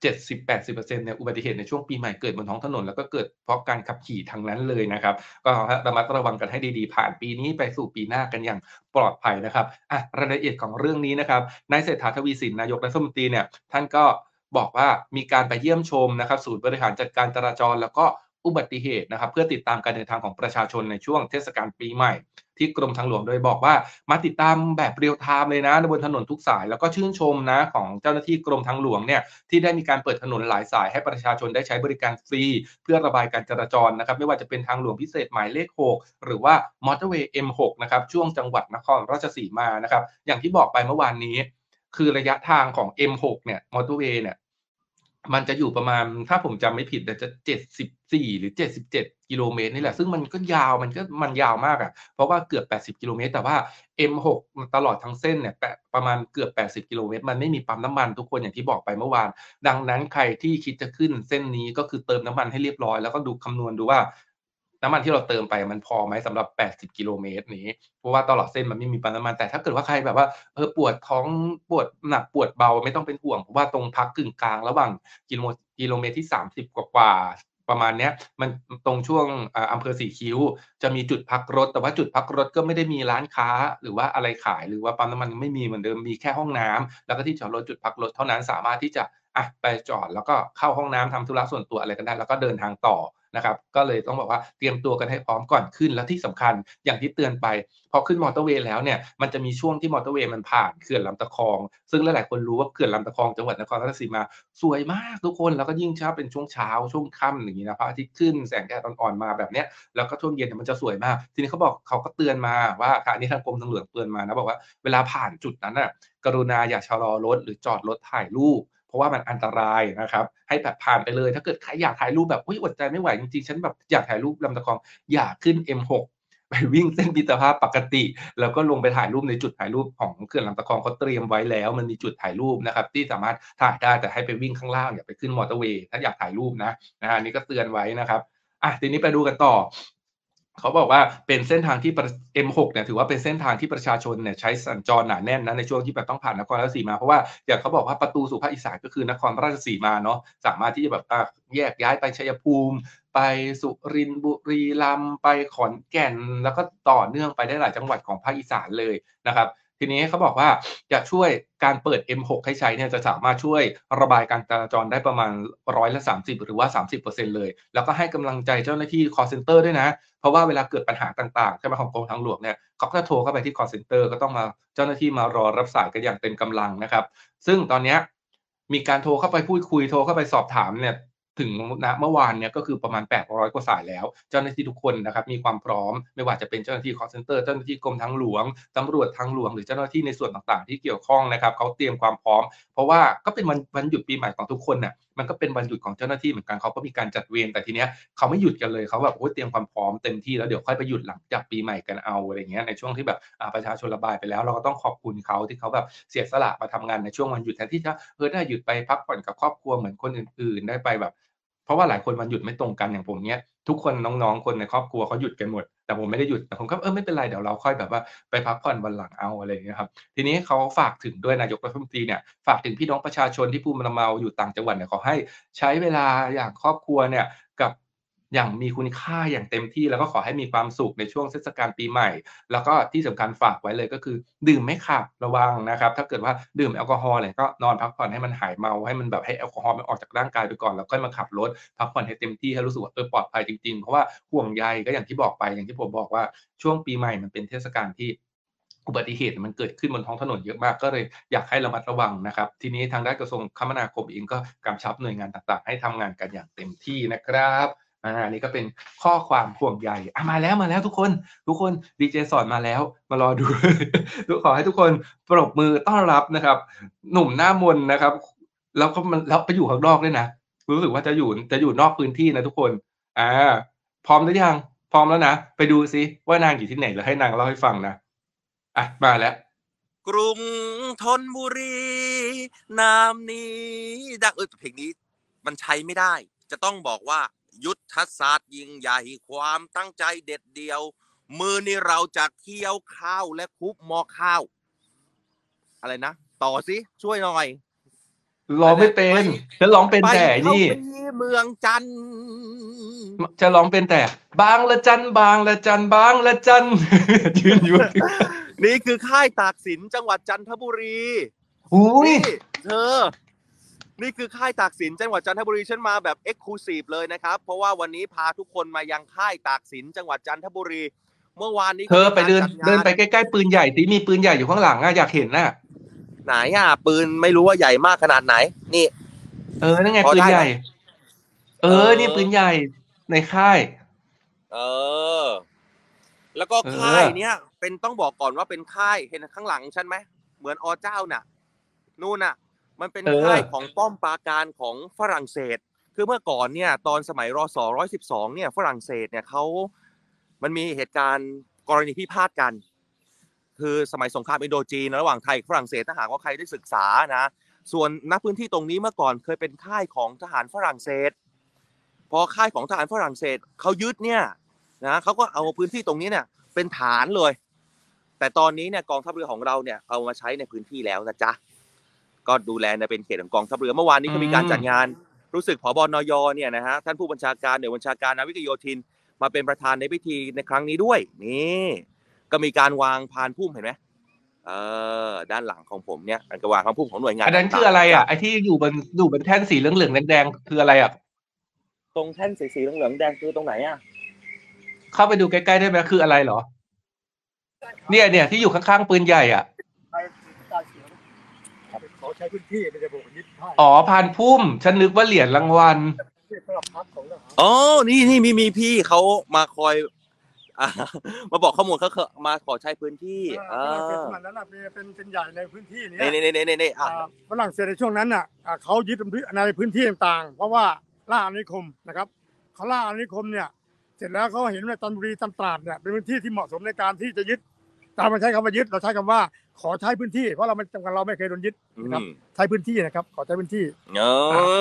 70-80%เนี่ยอุบัติเหตุในช่วงปีใหม่เกิดบนท้องถนน แล้วก็เกิดเพราะการขับขี่ทางนั้นเลยนะครับ ก็ระมัดระวังกันให้ดีๆ ผ่านปีนี้ไปสู่ปีหน้ากันอย่างปลอดภัยนะครับอะรายละเอียดของเรื่องนี้นะครับนายเศรษฐาทวีสินนายกรัฐมนตรีเนี่ยท่านก็บอกว่ามีการไปเยี่ยมชมนะครับ ศูนย์บริหารจัดการจราจร แล้วก็ อุบัติเหตุนะครับ เพื่อติดตามการเดินทางของประชาชนในช่วงเทศกาลปีใหม่ ที่กรมทางหลวงโดยบอกว่ามาติดตามแบบเรียลไทม์เลยนะบนถนนทุกสาย แล้วก็ชื่นชมนะของเจ้าหน้าที่กรมทางหลวงเนี่ยที่ได้มีการเปิดถนนหลายสายให้ประชาชนได้ใช้บริการฟรี เพื่อระบายการจราจรนะครับ ไม่ว่าจะเป็นทางหลวงพิเศษหมายเลข 6 หรือว่ามอเตอร์เวย์ M6 นะครับช่วงจังหวัดนครราชสีมานะครับอย่างที่บอกไปเมื่อวานนี้ คือระยะทางของ M6 เนี่ยมอเตอร์เวย์เนี่ย มันจะอยู่ประมาณถ้าผมจำไม่ผิดแต่จะ74หรือเจ็ดสิบเจ็ดกิโลเมตรนี่แหละ ซึ่งมันก็ยาวมันก็มันยาวมากอะ่ะ เพราะว่าเกือบแปดสิบกิโลเมตรแต่ว่า M6 ตลอดทั้งเส้นเนี่ยแปะประมาณเกือบแปดสิบกิโลเมตรมันไม่มีปั๊มน้ำมันทุกคนอย่างที่บอกไปเมื่อวาน ดังนั้นใครที่คิดจะขึ้นเส้นนี้ก็คือเติมน้ำมันให้เรียบร้อยแล้วก็ดูคำนวณดูว่า น้ำมันที่เราเติมไปมันพอไหมสำหรับ 80 กิโลเมตรนี้ เพราะว่าตลอดเส้นมันไม่มีปั๊มน้ำมันแต่ถ้าเกิดว่าใครแบบว่าเออปวดท้องปวดหนักปวดเบาไม่ต้องเป็นห่วงเพราะว่าตรงพักกึ่งกลางระหว่างกิโลกิโลเมตรที่ 30 กว่ากว่าประมาณเนี้ยมันตรงช่วงอำเภอสีคิ้ว จะมีจุดพักรถ แต่ว่าจุดพักรถก็ไม่ได้มีร้านค้าหรือว่าอะไรขายหรือว่าปั๊มน้ำมันไม่มีเหมือนเดิมมีแค่ห้องน้ำแล้วก็ที่จอดรถจุดพักรถเท่านั้นสามารถที่จะอะไปจอดแล้วก็เข้าห้องน้ำทำธุระส่วนตัวอะไรกันได้ แล้วก็เดินทางต่อ นะครับก็เลยต้องบอกว่าเตรียมตัวกันให้พร้อมก่อนขึ้นแล้วที่สำคัญอย่างที่เตือนไป พอขึ้นมอเตอร์เวย์แล้วเนี่ยมันจะมีช่วงที่มอเตอร์เวย์มันผ่านเขื่อนลำตะคอง ซึ่งหลายๆคนรู้ว่าเขื่อนลำตะคองจังหวัดนครราชสีมาสวยมากทุกคนแล้วก็ยิ่งเช้าเป็นช่วงเช้าช่วงค่ำอย่างนี้นะพระอาทิตย์ขึ้นแสงแดดอ่อนๆมาแบบเนี้ยแล้วก็ช่วงเย็นเนี่ยมันจะสวยมาก ทีนี้เขาบอกเขาก็เตือนมาว่าค่ะอันนี้ทางกรมทางหลวงเตือนมานะบอกว่าเวลาผ่านจุดนั้นน่ะกรุณาอย่าชะลอรถหรือจอดรถถ่ายรูป เพราะว่ามันอันตรายนะครับ ให้แบบผ่านไปเลย ถ้าเกิดใครอยากถ่ายรูปแบบอุ้ยอดใจไม่ไหวจริงๆฉันแบบอยากถ่ายรูปลำตะคองอย่าขึ้น M6 ไปวิ่งเส้นมิตรภาพปกติ แล้วก็ลงไปถ่ายรูปในจุดถ่ายรูปของเขื่อนลำตะคองเขาเตรียมไว้แล้ว มันมีจุดถ่ายรูปนะครับ ที่สามารถถ่ายได้แต่ให้ไปวิ่งข้างล่างอย่าไปขึ้นมอเตอร์เวย์ถ้าอยากถ่ายรูปนะนะฮะนี่ก็เตือนไว้นะครับอะทีนี้ไปดูกันต่อ เขาบอกว่าเป็นเส้นทางที่ M6 เนี่ยถือว่าเป็นเส้นทางที่ประชาชนเนี่ยใช้สัญจรหนาแน่นนะในช่วงที่แบบต้องผ่านนครราชสีมา เพราะว่าอย่างเขาบอกว่าประตูสู่ภาคอีสานก็คือนครราชสีมาเนาะสามารถที่จะแบบแยกย้ายไปชัยภูมิ ไปสุรินทร์บุรีรัมย์ไปขอนแก่น แล้วก็ต่อเนื่องไปได้หลายจังหวัดของภาคอีสานเลยนะครับ ทีนี้เขาบอกว่าจะช่วยการเปิด M6 ให้ใช้เนี่ยจะสามารถช่วยระบายการจราจรได้ประมาณร้อยละ30 หรือว่า 30%เลย แล้วก็ให้กำลังใจเจ้าหน้าที่ call center ด้วยนะ เพราะว่าเวลาเกิดปัญหาต่างๆใช่ไหมของกรมทางหลวงเนี่ยเขาก็จะโทรเข้าไปที่ call center ก็ต้องมาเจ้าหน้าที่มารอรับสายกันอย่างเต็มกำลังนะครับ ซึ่งตอนนี้มีการโทรเข้าไปพูดคุยโทรเข้าไปสอบถามเนี่ย ถึงนะเมื่อวานเนี่ยก็คือประมาณ 800 กว่าสายแล้ว เจ้าหน้าที่ทุกคนนะครับมีความพร้อม ไม่ว่าจะเป็นเจ้าหน้าที่ call center เจ้าหน้าที่กรมทางหลวงตำรวจทางหลวงหรือเจ้าหน้าที่ในส่วนต่างๆ ที่เกี่ยวข้องนะครับเขาเตรียมความพร้อม เพราะว่าก็เป็นวันวันหยุดปีใหม่ของทุกคนน่ะ มันก็เป็นวันหยุดของเจ้าหน้าที่เหมือนกันเขาก็มีการจัดเวรแต่ทีเนี้ยเขาไม่หยุดกันเลยเขาแบบโอ้ยเตรียมความพร้อมเต็มที่แล้วเดี๋ยวค่อยไปหยุดหลังจากปีใหม่กันเอาอะไรเงี้ยในช่วงที่แบบประชาชนระบายไปแล้ว เราก็ต้องขอบคุณเขาที่เขาแบบเสียสละมาทำงานในช่วงวันหยุดแทนที่จะเออได้หยุดไปพักผ่อนกับครอบครัวเหมือนคนอื่นๆ ได้ไปแบบ ราะว่าหลายคนวันหยุดไม่ตรงกันอย่างผมเนี้ยทุกคนน้องๆ คนในครอบครัวเขาหยุดกันหมด แต่ผมไม่ได้หยุดแต่ผมก็เออไม่เป็นไรเดี๋ยวเราค่อยแบบว่าไปพักผ่อนวันหลังเอาอะไรอย่างเงี้ยครับทีนี้เขาฝากถึงด้วยนายกรัฐมนตรีเนี่ยฝากถึงพี่น้องประชาชนที่ภูมิลำเนาอยู่ต่างจังหวัดเนี่ยขอให้ใช้เวลาอย่างครอบครัวเนี่ยกับ อย่างมีคุณค่าอย่างเต็มที่แล้วก็ขอให้มีความสุขในช่วงเทศกาลปีใหม่ แล้วก็ที่สำคัญฝากไว้เลยก็คือ ดื่มไม่ขับระวังนะครับ ถ้าเกิดว่าดื่มแอลกอฮอล์เนี่ยก็นอนพักผ่อนให้มันหายเมาให้มันแบบให้แอลกอฮอล์มันออกจากร่างกายไปก่อนแล้วค่อยมาขับรถพักผ่อนให้เต็มที่ให้รู้สึกว่าเออปลอดภัยจริงๆเพราะว่าห่วงใยก็อย่างที่บอกไปอย่างที่ผมบอกว่าช่วงปีใหม่มันเป็นเทศกาลที่อุบัติเหตุมันเกิดขึ้นบนท้องถนนเยอะมากก็เลยอยากให้ระมัดระวังนะครับ ทีนี้ทางด้านกระทรวงคมนาคมเองก็กำชับหน่วยงานต่างๆ ให้ทำงานกันอย่างเต็มที่นะครับ อ่าอันนี้ก็เป็นข้อความห่วงใยอะมาแล้วมาแล้วทุกคน ทุกคนดีเจสอนมาแล้ว มารอดูขอให้ทุกคนปรบมือต้อนรับนะครับ หนุ่มหน้ามนนะครับ แล้วก็มันแล้วไปอยู่ข้างนอกด้วยนะรู้สึกว่าจะอยู่จะอยู่นอกพื้นที่นะทุกคนอ่าพร้อมหรือยังพร้อมแล้วนะ ไปดูซิว่านางอยู่ที่ไหนแล้วให้นางเล่าให้ฟังนะอะมาแล้ว กรุงธนบุรีน้ำนี้ดังเออเพลงนี้ มันใช้ไม่ได้ จะต้องบอกว่า ยุทธศาสตร์ยิ่งใหญ่ความตั้งใจเด็ดเดียว มือนี่เราจะเคี่ยวข้าวและคลุกหม้อข้าว อะไรนะ ต่อสิช่วยหน่อยร้องไม่เป็นจะร้องเป็นแต่ไปนี่เข้าไปเมืองจันทร์จะร้องเป็นแต่ บางละจันบางละจันบางละจันยืนอยู่นี่คือค่ายตากสินจังหวัดจันทบุรีอุ้ยนี่เธอ นี่คือค่ายตากสินจังหวัดจันทบุรีฉันมาแบบเอ็กซ์คลูซีฟเลยนะครับ เพราะว่าวันนี้พาทุกคนมายังค่ายตากสินจังหวัดจันทบุรี เมื่อวานนี้เธอไปเดินขามีการจังาเดินไปใกล้ๆปืนใหญ่สิมีปืนใหญ่อยู่ข้างหลังอะอยากเห็นน่ะไหนอะปืนไม่รู้ว่าใหญ่มากขนาดไหน นี่ เออนั่นไงพอปืนได้ใหญ่ไหมเอเอออ นี่ปืนใหญ่ในค่าย เออ แล้วก็เออค่ายเนี้ยเป็นต้องบอกก่อนว่าเป็นค่ายเห็นข้างหลังฉันไหมเหมือนอเจ้าน่ะ นู่นน่ะ มันเป็นค่ายของป้อมปราการของฝรั่งเศส คือเมื่อก่อนเนี่ยตอนสมัยรศร้อยสิบสองเนี่ยฝรั่งเศสเนี่ยเขามันมีเหตุการณ์กรณีพิพาทกัน คือสมัยสงครามอินโดจีนระหว่างไทยกับฝรั่งเศสถ้าหากว่าใครได้ศึกษานะ ส่วนณพื้นที่ตรงนี้เมื่อก่อนเคยเป็นค่ายของทหารฝรั่งเศส พอค่ายของทหารฝรั่งเศสเขายึดเนี่ยนะเขาก็เอาพื้นที่ตรงนี้เนี่ยเป็นฐานเลย แต่ตอนนี้เนี่ยกองทัพเรือของเราเนี่ยเอามาใช้ในพื้นที่แล้วนะจ๊ะ ก็ดูแลในเป็นเขตของกองทัพเรือเมื่อวานนี้ก็มีการจัดงาน รู้สึกผบนยเนี่ยนะฮะท่านผู้บัญชาการหน่วยบัญชาการนาวิกโยธิน มาเป็นประธานในพิธีในครั้งนี้ด้วยนี่ก็มีการวางพานพุ่มเห็นไหมเออด้านหลังของผมเนี่ยมันก็วางพานพุ่มของหน่วยงานอันนั้นต่างๆคืออะไรอะไอที่อยู่บนอยู่บนแท่นสีเหลืองๆแดงๆคืออะไรอะตรงแท่นสีสีเหลืองๆแดงคือตรงไหนอะเข้าไปดูใกล้ๆได้ไหมคืออะไรเหรอ เนี่ยเนี่ยที่อยู่ข้างๆปืนใหญ่อะขอ ใช้พื้นที่ไม่ได้บอกยึดผ้าอ๋อพานพุ่ม ฉันนึกว่าเหรียญรางวัลที่สำหรับพักของทหารอ๋อ นี่นี่มีมีพี่เขามาคอยอ่ามาบอกข้อมูลเขาเคยมาขอใช้พื้นที่อ่าอ่าฝรั่งเศสสมัยนั้นน่ะเป็นเป็นเป็นใหญ่ในพื้นที่เนี้ย นี่นี่นี่นี่นี่อะ อ่าฝรั่งเศสในช่วงนั้นน่ะอ่าเขายึดในพื้นที่ต่างๆ เพราะว่าล่าอาณานิคมนะครับเขาล่าอาณานิคมเนี่ยเสร็จแล้วเขาเห็นว่าจันทบุรีจันตราดเนี่ยเป็นพื้นที่ที่เหมาะสมในการที่จะยึดตามมาใช้คำว่ายึดเราใช้คำว่า ขอใช้พื้นที่เพราะเราไม่จำกันเราไม่เคยโดนยึดอืนะครับมใช้พื้นที่นะครับ ขอใช้พื้นที่เอ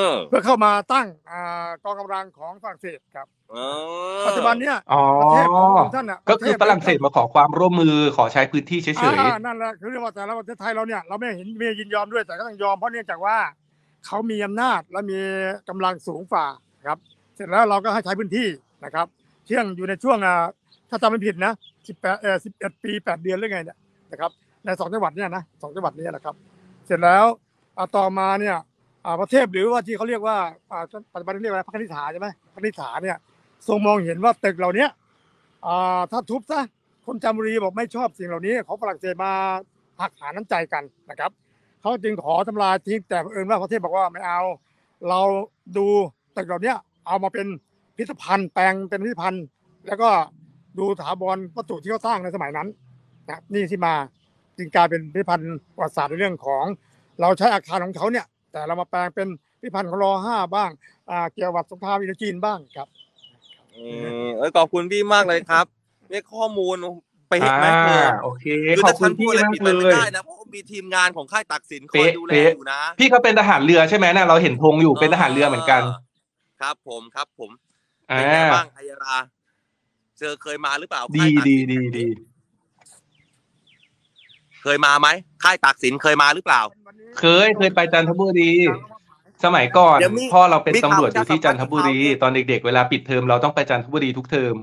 อเพื่อเข้ามาตั้งอ่ากองกำลังของฝรั่งเศสครับเออปัจจุบันเนี่ยอ๋อประเทศของท่านน่ะก็คือฝรั่งเศสมาขอความร่วมมือขอใช้พื้นที่เฉยอ่านั่นแหละคือเรียกว่าแต่ละประเทศไทยเราเนี่ยเราไม่เห็นมียินยอมด้วยแต่ก็ต้องยอมเพราะเนื่องจากว่าเขามีอำนาจและมีกำลังสูงฝ่าครับ เสร็จแล้วเราก็ให้ใช้พื้นที่นะครับเที่ยงอยู่ในช่วงอ่าถ้าจำไม่ผิดนะ18เอ่อ11 ปี 8 เดือนหรือไงเนี่ยนะครับ ในสองจังหวัดเนี่ยนะสองจังหวัดนี้นะครับ เสร็จแล้วต่อมาเนี่ยประเทศหรือว่าที่เขาเรียกว่าปัจจุบันเรียกว่าพระคณิษฐาใช่ไหมพระคณิษฐาเนี่ยทรงมองเห็นว่าตึกเหล่านี้ถ้าทุบซะคนจันทบุรีบอกไม่ชอบสิ่งเหล่านี้ขอฝรั่งเศสมาหักหาน้ำใจกันนะครับเขาจึงขอทำลายทิ้งแต่เอิญว่าประเทศบอกว่าไม่เอา เราดูตึกเหล่านี้เอามาเป็นพิพิธภัณฑ์แปลงเป็นพิพิธภัณฑ์ แล้วก็ดูถาวรวัตถุที่เขาสร้างในสมัยนั้นนะนี่ที่มา จึงกลายเป็นพิพิธภัณฑ์ประวัติศาสตร์ในเรื่องของ เราใช้อาคารของเขาเนี่ย แต่เรามาแปลงเป็นพิพิธภัณฑ์ของรอห้าบ้างอ่าเกี่ยวกับสงครามอินโดจีนบ้างครับ อืมเออขอบคุณพี่มากเลยครับนี่ข้อมูลไปๆเห็นอ่าไหมเธอโอเคคือขอบถ้าคุฉัณนพูพี่ดอะไรมากผิดเลไปไม่ย ได้นะเพราะว่ามีทีมงานของค่ายตักสินคอยเป๊ะดูแลเป๊ะ อยู่นะ พี่เขาเป็นทหารเรือใช่ไหมน่ะเราเห็นธงอยู่เป็นทหารเรือเหมือนกันครับผมครับผมอ่เป็นไงาบ้างอัยราเจอเคยมาหรือเปล่าดีค่ายตากดีสินดีดี เคยมาไหมค่ายตากสินเคยมาหรือเปล่า เคยเคยไปจันทบุรี สมัยก่อนเดี๋ยวมีพ่อเราเป็นมีตำรวจอข่าวยู่ที่จันทบุรี ประชาสัมพันธ์ ตอนเด็ก ๆ เวลาปิดเทอมเราต้องไปจันทบุรีทุกเทอม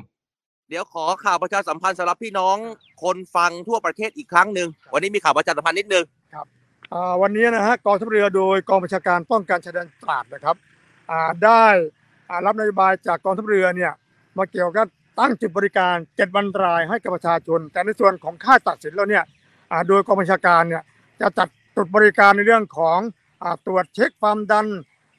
เดี๋ยวขอข่าวประชาสัมพันธ์สำหรับพี่น้องคนฟังทั่วประเทศอีกครั้งหนึ่งวันนี้มีข่าวประชาสัมพันธ์นิดนึง อ่าวันนี้นะฮะกองทัพเรือโดยกองบัญชาการป้องกันชายแดนตราดนะครับอ่าได้อ่ารับนโยบายจากกองทัพเรือเนี่ยมาเกี่ยวกับตั้งจุดบริการเจ็ดวันรายให้กับประชาชน แต่ในส่วนของค่ายตัดสินแล้วเนี่ยอ่า โดยกองบัญชาการเนี่ยจะจัดจุดบริการในเรื่องของอ่าตรวจเช็คความดัน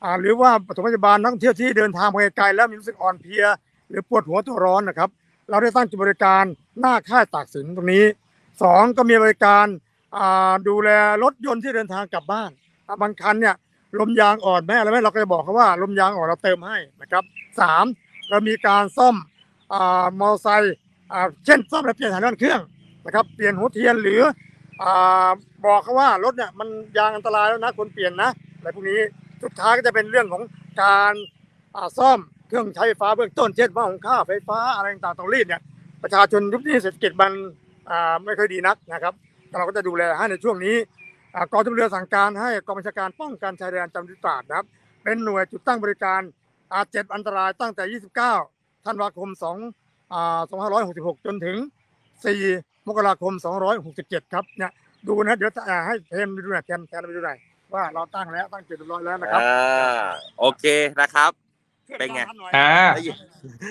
อ่าหรือว่าปฐมพยาบาลนักท่องเที่ยวที่เดินทางไปไกลแล้วมีรู้สึกอ่อนเพลีย หรือปวดหัวตัวร้อนนะครับ เราได้ตั้งจุดบริการหน้าค่ายตากสินตรงนี้สองก็มีบริการอ่าดูแลรถยนต์ที่เดินทางกลับบ้านบางคันเนี่ยลมยางอ่อนแม่อะไรไหมเราก็จะบอกเขาว่าลมยางอ่อนเราเติมให้นะครับสามเรามีการซ่อมอ่ามอเตอร์ไซค์อ่าเช่นซ่อมและเปลี่ยนถ่ายน้ำมันเครื่อง นะครับ เปลี่ยนหัวเทียนหรืออบอกเขาว่ารถเนี่ยมันยางอันตรายแล้วนะควรเปลี่ยนนะอะไรพวกนี้สุดท้ายก็จะเป็นเรื่องของการซ่อมเครื่องใช้ไฟฟ้าเบื้องต้นเช่นว่าของค่าไฟฟ้าอะไรต่างๆเตารีดเนี่ยประชาชนยุคนี้เศรษฐกิจมันไม่ค่อยดีนักนะครับเราก็จะดูแลให้ในช่วงนี้กองทัพเรือสั่งการให้กองบัญชาการป้องกันชายแดนจังหวัดตราดนะครับเป็นหน่วยจุดตั้งบริการอาเจ็ดอันตรายตั้งแต่ 29 ธันวาคม2อ่า2566 จนถึง 4 มกราคม 267 ครับเนี่ยดูนะเดี๋ยวอ่าให้เทมไปดูหน่อยแทนแทนไปดูหน่อยว่าเราตั้งแล้วตั้งเจ็ดเรียบร้อยแล้วนะครับ อ่าโอเคนะครับ เป็นไง อ่าได้ยิน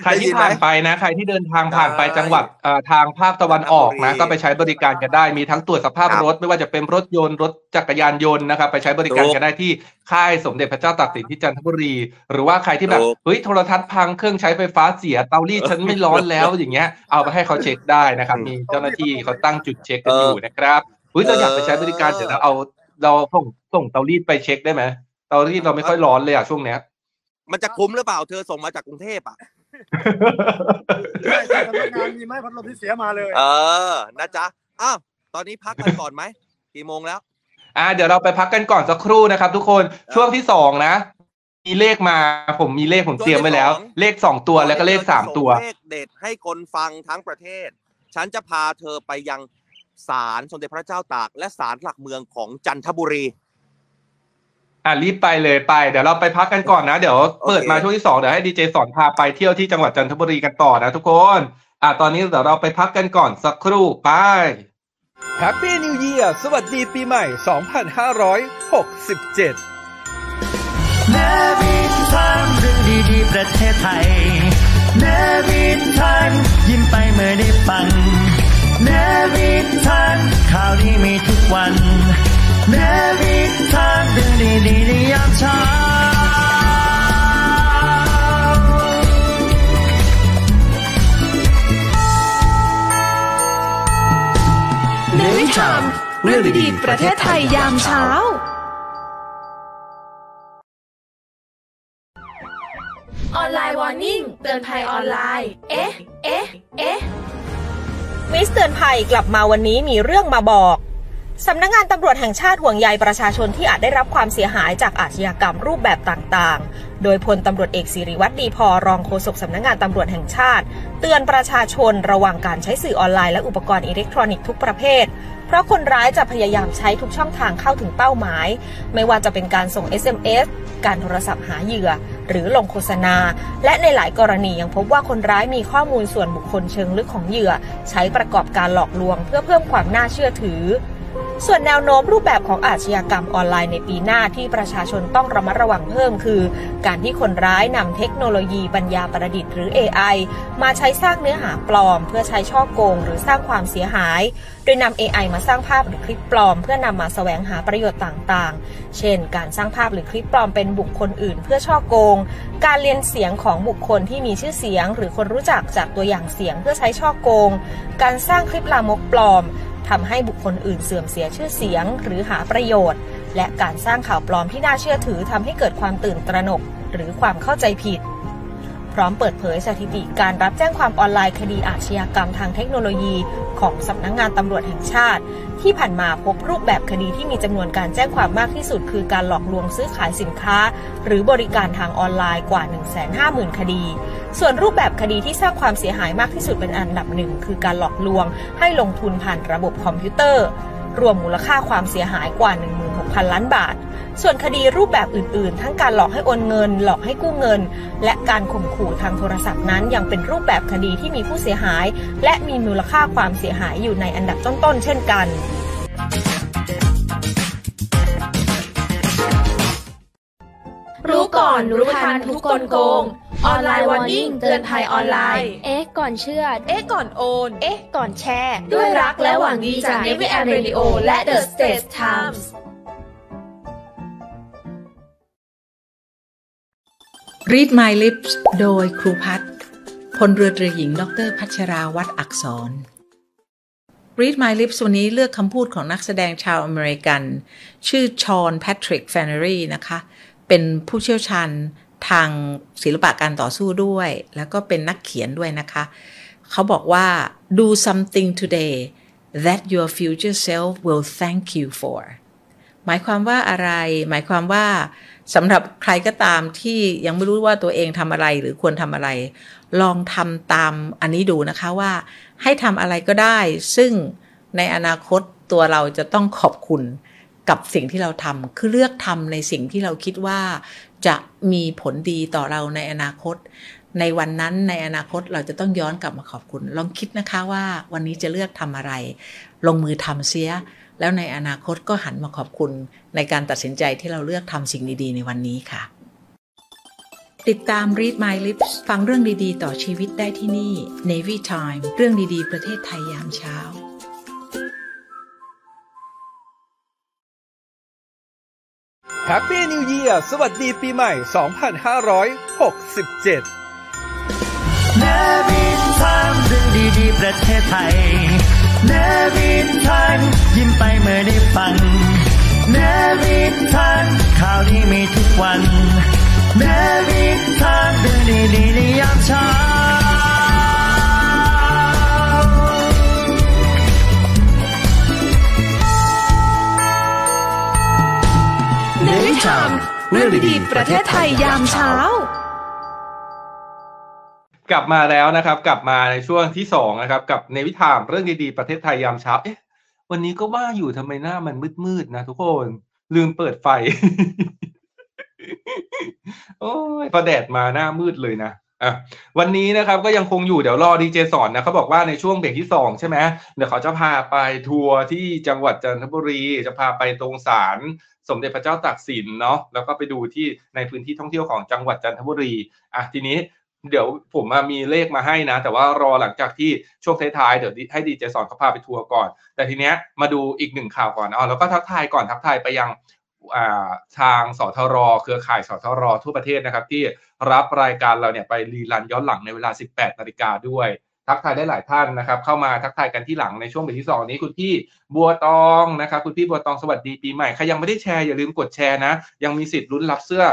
ใครได้ยิที่นไหม ผ่านไปนะ ใครที่เดินทางผ่านไปได้จังหวัดเอ่อทางภาคตะวันออกนะจันทบุรีก็ไปใช้บริการกันได้มีทั้งตรวจสภาพครับรถ ไม่ว่าจะเป็นรถยนต์รถจักรยานยนต์นะครับ ไปใช้บริการถูกกันได้ที่ค่ายสมเด็จพระเจ้าตากสินที่จันทบุรี หรือว่าใครที่แบบถูก เฮ้ยโทรทัศน์พังเครื่องใช้ไฟฟ้าเสียเตารีดฉันไม่ร้อนแล้วอย่างเงี้ยเอาไปให้เขาเช็คได้นะครับ มีเจ้าหน้าที่เขาตั้งจุดเช็คกันอยู่นะครับเฮ้ยเราอยากไปใช้บริการเดี๋ยวเราเอาเราส่งส่งเตารีดไปเช็คได้ไหมเตารีดเราไม่ค่อยร้อนเลยอะช่วงเนี้ย มันจะคุ้มหรือเปล่าเธอส่งมาจากกรุงเทพอะใช่ใช่สำนักงานมีไหมพัดลมที่เสียมาเลยเออนะจ๊ะอ้าวตอนนี้พักกันก่อนไหมกี่โมงแล้ว อ่าเดี๋ยวเราไปพักกันก่อนสักครู่นะครับ ทุกคนช่วงที่สองนะ มีเลขมาผมมีเลขผมเตรียมไว้แล้วช่วงที่สองเลขสองตัวแล้วก็เลขสามตัวเลขเด็ดให้คนฟังทั้งประเทศ ฉันจะพาเธอไปยังศาลสมเด็จพระเจ้าตาก และศาลหลักเมืองของจันทบุรี อ่ารีบไปเลยไปเดี๋ยวเราไปพักกันก่อนนะ เดี๋ยวเปิดมาช่วงที่สองเดี๋ยวให้ดีเจสอนพาไปเที่ยวที่จังหวัดจันทบุรีกันต่อนะทุกคน อ่าตอนนี้เดี๋ยวเราไปพักกันก่อนสักครู่ไปแฮปปี้นิว e ี r สวัสดีปีใหม่ 2567 Navy Time เรื่องดีๆประเทศไทย Navy Time ยิ้มไปเมื่อได้ฟัง Navy Time ข่าวดีมีทุกวัน Navy Time เรื่องดีๆในยามเช้าNavy Time เรื่องดีๆประเทศไทยยามเช้า Online Warning เตือนภัยออนไลน์ เอ๊ะ เอ๊ะ เอ๊ะวิสเตือนภัยกลับมาวันนี้มีเรื่องมาบอก สำนักงานตำรวจแห่งชาติห่วงใยประชาชนที่อาจได้รับความเสียหายจากอาชญากรรมรูปแบบต่างๆ โดยพลตำรวจเอกศิริวัฒน์ ดีพอรองโฆษกสำนักงงานตำรวจแห่งชาติ เตือนประชาชนระวังการใช้สื่อออนไลน์และอุปกรณ์อิเล็กทรอนิกส์ทุกประเภท เพราะคนร้ายจะพยายามใช้ทุกช่องทางเข้าถึงเป้าหมาย ไม่ว่าจะเป็นการส่ง SMS การโทรศัพท์หาเหยื่อ หรือลงโฆษณา และในหลายกรณียังพบว่าคนร้ายมีข้อมูลส่วนบุคคลเชิงลึกของเหยื่อ ใช้ประกอบการหลอกลวง เพื่อเพิ่มความน่าเชื่อถือ ส่วนแนวโน้มรูปแบบของอาชญากรรมออนไลน์ในปีหน้าที่ประชาชนต้องระมัดระวังเพิ่มคือ การที่คนร้ายนำเทคโนโลยีปัญญาประดิษฐ์หรือ AI มาใช้สร้างเนื้อหาปลอม เพื่อใช้ช่อโกง หรือสร้างความเสียหาย โดยนำ AI มาสร้างภาพหรือคลิปปลอม เพื่อนำมาแสวงหาประโยชน์ต่างๆ เช่น การสร้างภาพหรือคลิปปลอมเป็นบุคคลอื่น เพื่อช่อโกง การเรียนเสียงของบุคคลที่มีชื่อเสียง หรือคนรู้จักจากตัวอย่างเสียงเพื่อใช้ช่อโกง การสร้างคลิปลามกปลอม ทำให้บุคคลอื่นเสื่อมเสียชื่อเสียง หรือหาประโยชน์ และการสร้างข่าวปลอมที่น่าเชื่อถือทำให้เกิดความตื่นตระหนก หรือความเข้าใจผิด พร้อมเปิดเผยสถิติการรับแจ้งความออนไลน์คดีอาชญากรรมทางเทคโนโลยี ของสำนักงงานตำรวจแห่งชาติ ที่ผ่านมาพบรูปแบบคดีที่มีจำนวนการแจ้งความมากที่สุด คือการหลอกลวงซื้อขายสินค้า หรือบริการทางออนไลน์กว่า 150,000 คดี ส่วนรูปแบบคดีที่สร้างความเสียหายมากที่สุดเป็นอันดับหนึ่งคือการหลอกลวง ให้ลงทุนผ่านระบบคอมพิวเตอร์ รวมมูลค่าความเสียหายกว่า 16,000 ล้านบาท ส่วนคดีรูปแบบอื่นๆ ทั้งการหลอกให้โอนเงิน หลอกให้กู้เงิน และการข่มขู่ทางโทรศัพท์นั้น ยังเป็นรูปแบบคดีที่มีผู้เสียหาย และมีมูลค่าความเสียหายอยู่ในอันดับต้นๆ เช่นกันรู้ก่อนรู้ทันทุกกลโกง Online Warning เตือนภัยออนไลน์ เอ๊ะ ก่อนเชื่อ เอ๊ะ ก่อนโอน เอ๊ะ ก่อนแชร์ ด้วยรักและหวังดีจาก Navy Air Radio และ The States Times Read My Lips โดยครูพัฒน์พลเรือตรีหญิง ดรพัชราวัดอักษร Read My Lips วันนี้เลือกคำพูดของนักแสดงชาวอเมริกัน ชื่อ Sean Patrick Flanery นะคะ เป็นผู้เชี่ยวชาญทางศิลปะการต่อสู้ด้วย แล้วก็เป็นนักเขียนด้วยนะคะ เขาบอกว่า do something today that your future self will thank you for หมายความว่าอะไร หมายความว่า สำหรับใครก็ตามที่ยังไม่รู้ว่าตัวเองทำอะไรหรือควรทำอะไร ลองทำตามอันนี้ดูนะคะว่า ให้ทำอะไรก็ได้ ซึ่งในอนาคตตัวเราจะต้องขอบคุณกับสิ่งที่เราทำคือเลือกทำในสิ่งที่เราคิดว่าจะมีผลดีต่อเราในอนาคต ในวันนั้นในอนาคตเราจะต้องย้อนกลับมาขอบคุณ ลองคิดนะคะว่าวันนี้จะเลือกทำอะไร ลงมือทำเสีย แล้วในอนาคตก็หันมาขอบคุณในการตัดสินใจที่เราเลือกทำสิ่งดี ๆ ในวันนี้ค่ะ ติดตาม Read My Lips ฟังเรื่องดีๆ ต่อชีวิตได้ที่นี่ Navy Time เรื่องดีๆ ประเทศไทยยามเช้า Happy New Year สวัสดีปีใหม่ 2567เนวินทันเรื่องดีๆ ประเทศไทย เนวินทันยิ้มไปเมื่อได้ฟังเนวินทันข่าวที่มีทุกวันเนวินทันเรื่องดีๆในยามเช้าเนวิทามเรื่องดีๆประเทศไทยยามเช้า กลับมาแล้วนะครับ กลับมาในช่วงที่สองนะครับ กับในวิถามเรื่องดีๆประเทศไทยยามเช้า เอ๊ะ วันนี้ก็ว่าอยู่ทำไมหน้ามันมืดๆนะทุกคน ลืมเปิดไฟ โอ้ยพอแดดมาหน้ามืดเลยนะอะวันนี้นะครับก็ยังคงอยู่เดี๋ยวรอดีเจสอนนะเขาบอกว่าในช่วงเบรกที่สองใช่ไหมเดี๋ยวเขาจะพาไปทัวร์ที่จังหวัดจันทบุรี จะพาไปตรงศาลสมเด็จพระเจ้าตากสินเนาะแล้วก็ไปดูที่ในพื้นที่ท่องเที่ยวของจังหวัดจันทบุรีอะทีนี้ เดี๋ยวผมมามีเลขมาให้นะ แต่ว่ารอหลังจากที่ช่วงท้ายๆเดี๋ยวให้ดีเจสอนเขาพาไปทัวร์ก่อน แต่ทีเนี้ยมาดูอีกหนึ่งข่าวก่อนอ๋อแล้วก็ทักทายก่อนทักทายไปยังทางสทร เครือข่ายสทร ทั่วประเทศนะครับ ที่รับรายการเราเนี่ยไปรีลันย้อนหลังในเวลา 18 นาฬิกาด้วย ทักทายได้หลายท่านนะครับ เข้ามาทักทายกันที่หลังในช่วงเบรกที่สองนี้คุณพี่บัวตองนะครับ คุณพี่บัวตองสวัสดีปีใหม่ใครยังไม่ได้แชร์อย่าลืมกดแชร์นะ ยังมีสิทธิ์ลุ้นรับเสื้อ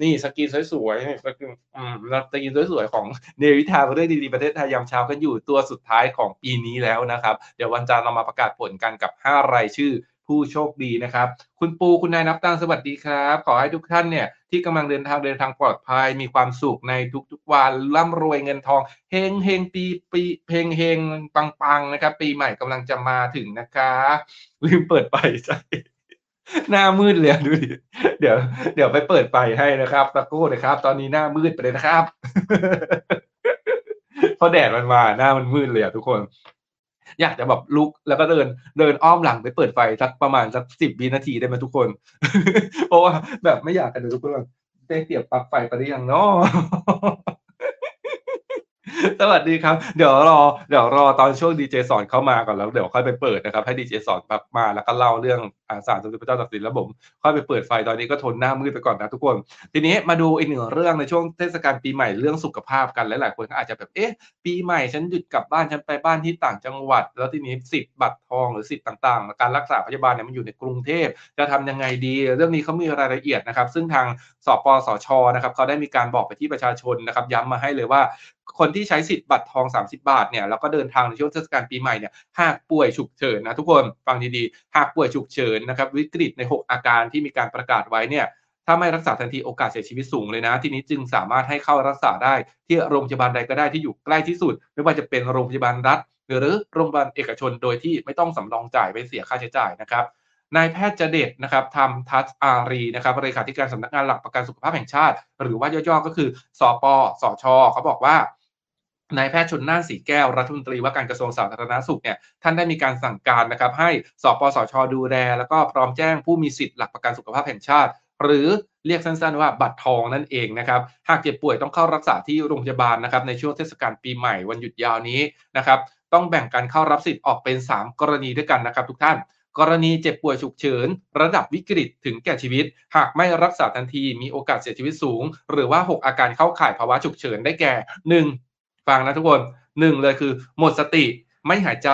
นี่สกีนสวยๆนี่สกีนอืมสกีนสวยๆของเนวิทาเรื่องดีๆประเทศไทยยามเช้ากันอยู่ตัวสุดท้ายของปีนี้แล้วนะครับ เดี๋ยววันจันทร์เรามาประกาศผลกันกับ 5 รายชื่อผู้โชคดีนะครับ คุณปูคุณนายนับตังสวัสดีครับ ขอให้ทุกท่านเนี่ยที่กำลังเดินทางเดินทางปลอดภัย มีความสุขในทุกๆวันร่ำรวยเงินทองเฮงเฮงปีปีเฮงเฮงปังปังนะครับ ปีใหม่กำลังจะมาถึงนะคะลืมเปิดไฟใช่ หน้ามืดเลยดูดิ เดี๋ยว เดี๋ยวไปเปิดไฟให้นะครับตะกู้นะครับ ตอนนี้หน้ามืดไปเลยนะครับเพราะแดดมันมาหน้ามันมืดเลยอะทุกคน อยากจะแบบลุกแล้วก็เดินเดินอ้อมหลังไปเปิดไฟสักประมาณสักสิบวินาทีได้ไหมทุกคน เพราะว่าแบบไม่อยากกันเลยทุกคนได้เสียบปลั๊กไฟไปหรือยังเนาะ สวัสดีครับ เดี๋ยวรอเดี๋ยวรอตอนช่วงดีเจสอนเข้ามาก่อนแล้วเดี๋ยวค่อยไปเปิดนะครับให้ดีเจสอนมาแล้วก็เล่าเรื่องอาสารสมเด็จพระเจ้าตากสินแล้วผมค่อยไปเปิดไฟตอนนี้ก็ทนหน้ามืดไปก่อนนะทุกคน ทีนี้มาดูอีกหนึ่งเรื่องในช่วงเทศกาลปีใหม่เรื่องสุขภาพกันหลายๆคนก็อาจจะแบบเอ๊ะปีใหม่ฉันหยุดกลับบ้านฉันไปบ้านที่ต่างจังหวัด แล้วทีนี้สิทธิ์บัตรทองหรือสิทธิ์ต่างๆ การรักษาพยาบาลเนี่ยมันอยู่ในกรุงเทพจะทำยังไงดี เรื่องนี้เขามีรายละเอียดนะครับ ซึ่งทางสปสชนะครับเขาได้มีการบอกไปที่ประชาชนนะครับย้ำมาให้เลยว่าคนที่ใช้สิทธิ์บัตรทอง 30 บาทเนี่ยแล้วก็เดินทางในช่วงเทศกาลปีใหม่เนี่ยหากป่วยฉุกเฉินนะทุกคนฟังดีๆหากป่วยฉุกเฉินนะครับวิกฤตใน 6 อาการที่มีการประกาศไว้เนี่ยถ้าไม่รักษาทันทีโอกาสเสียชีวิตสูงเลยนะ ทีนี้จึงสามารถให้เข้ารักษาได้ที่โรงพยาบาลใดก็ได้ที่อยู่ใกล้ที่สุด ไม่ว่าจะเป็นโรงพยาบาลรัฐ หรือโรงพยาบาลเอกชนโดยที่ไม่ต้องสำรองจ่ายไปเสียค่าใช้จ่ายนะครับ นายแพทย์จเดชนะครับทำทัศอารีนะครับเลขาธิการสำนักงานหลักประกันสุขภาพแห่งชาติ หรือว่าย่อๆก็คือสปสชเขาบอกว่านายแพทย์ชนน่านสีแก้วรัฐมนตรีว่าการกระทรวงสาธารณสุขเนี่ยท่านได้มีการสั่งการนะครับให้สปสชดูแล แล้วก็พร้อมแจ้งผู้มีสิทธิ์หลักประกันสุขภาพแห่งชาติ หรือเรียกสั้นๆว่าบัตรทองนั่นเองนะครับหากเจ็บป่วยต้องเข้ารักษาที่โรงพยาบาลนะครับในช่วงเทศกาลปีใหม่วันหยุดยาวนี้นะครับต้องแบ่งการเข้ารับสิทธิ์ออกเป็น 3 กรณีด้วยกันนะครับทุกท่าน กรณีเจ็บป่วยฉุกเฉิน ระดับวิกฤตถึงแก่ชีวิต หากไม่รักษาทันทีมีโอกาสเสียชีวิตสูง หรือว่า 6 อาการเข้าข่ายภาวะฉุกเฉินได้แก่ 1. ฟังนะทุกคนหนึ่งเลยคือหมดสติ ไม่หายใจ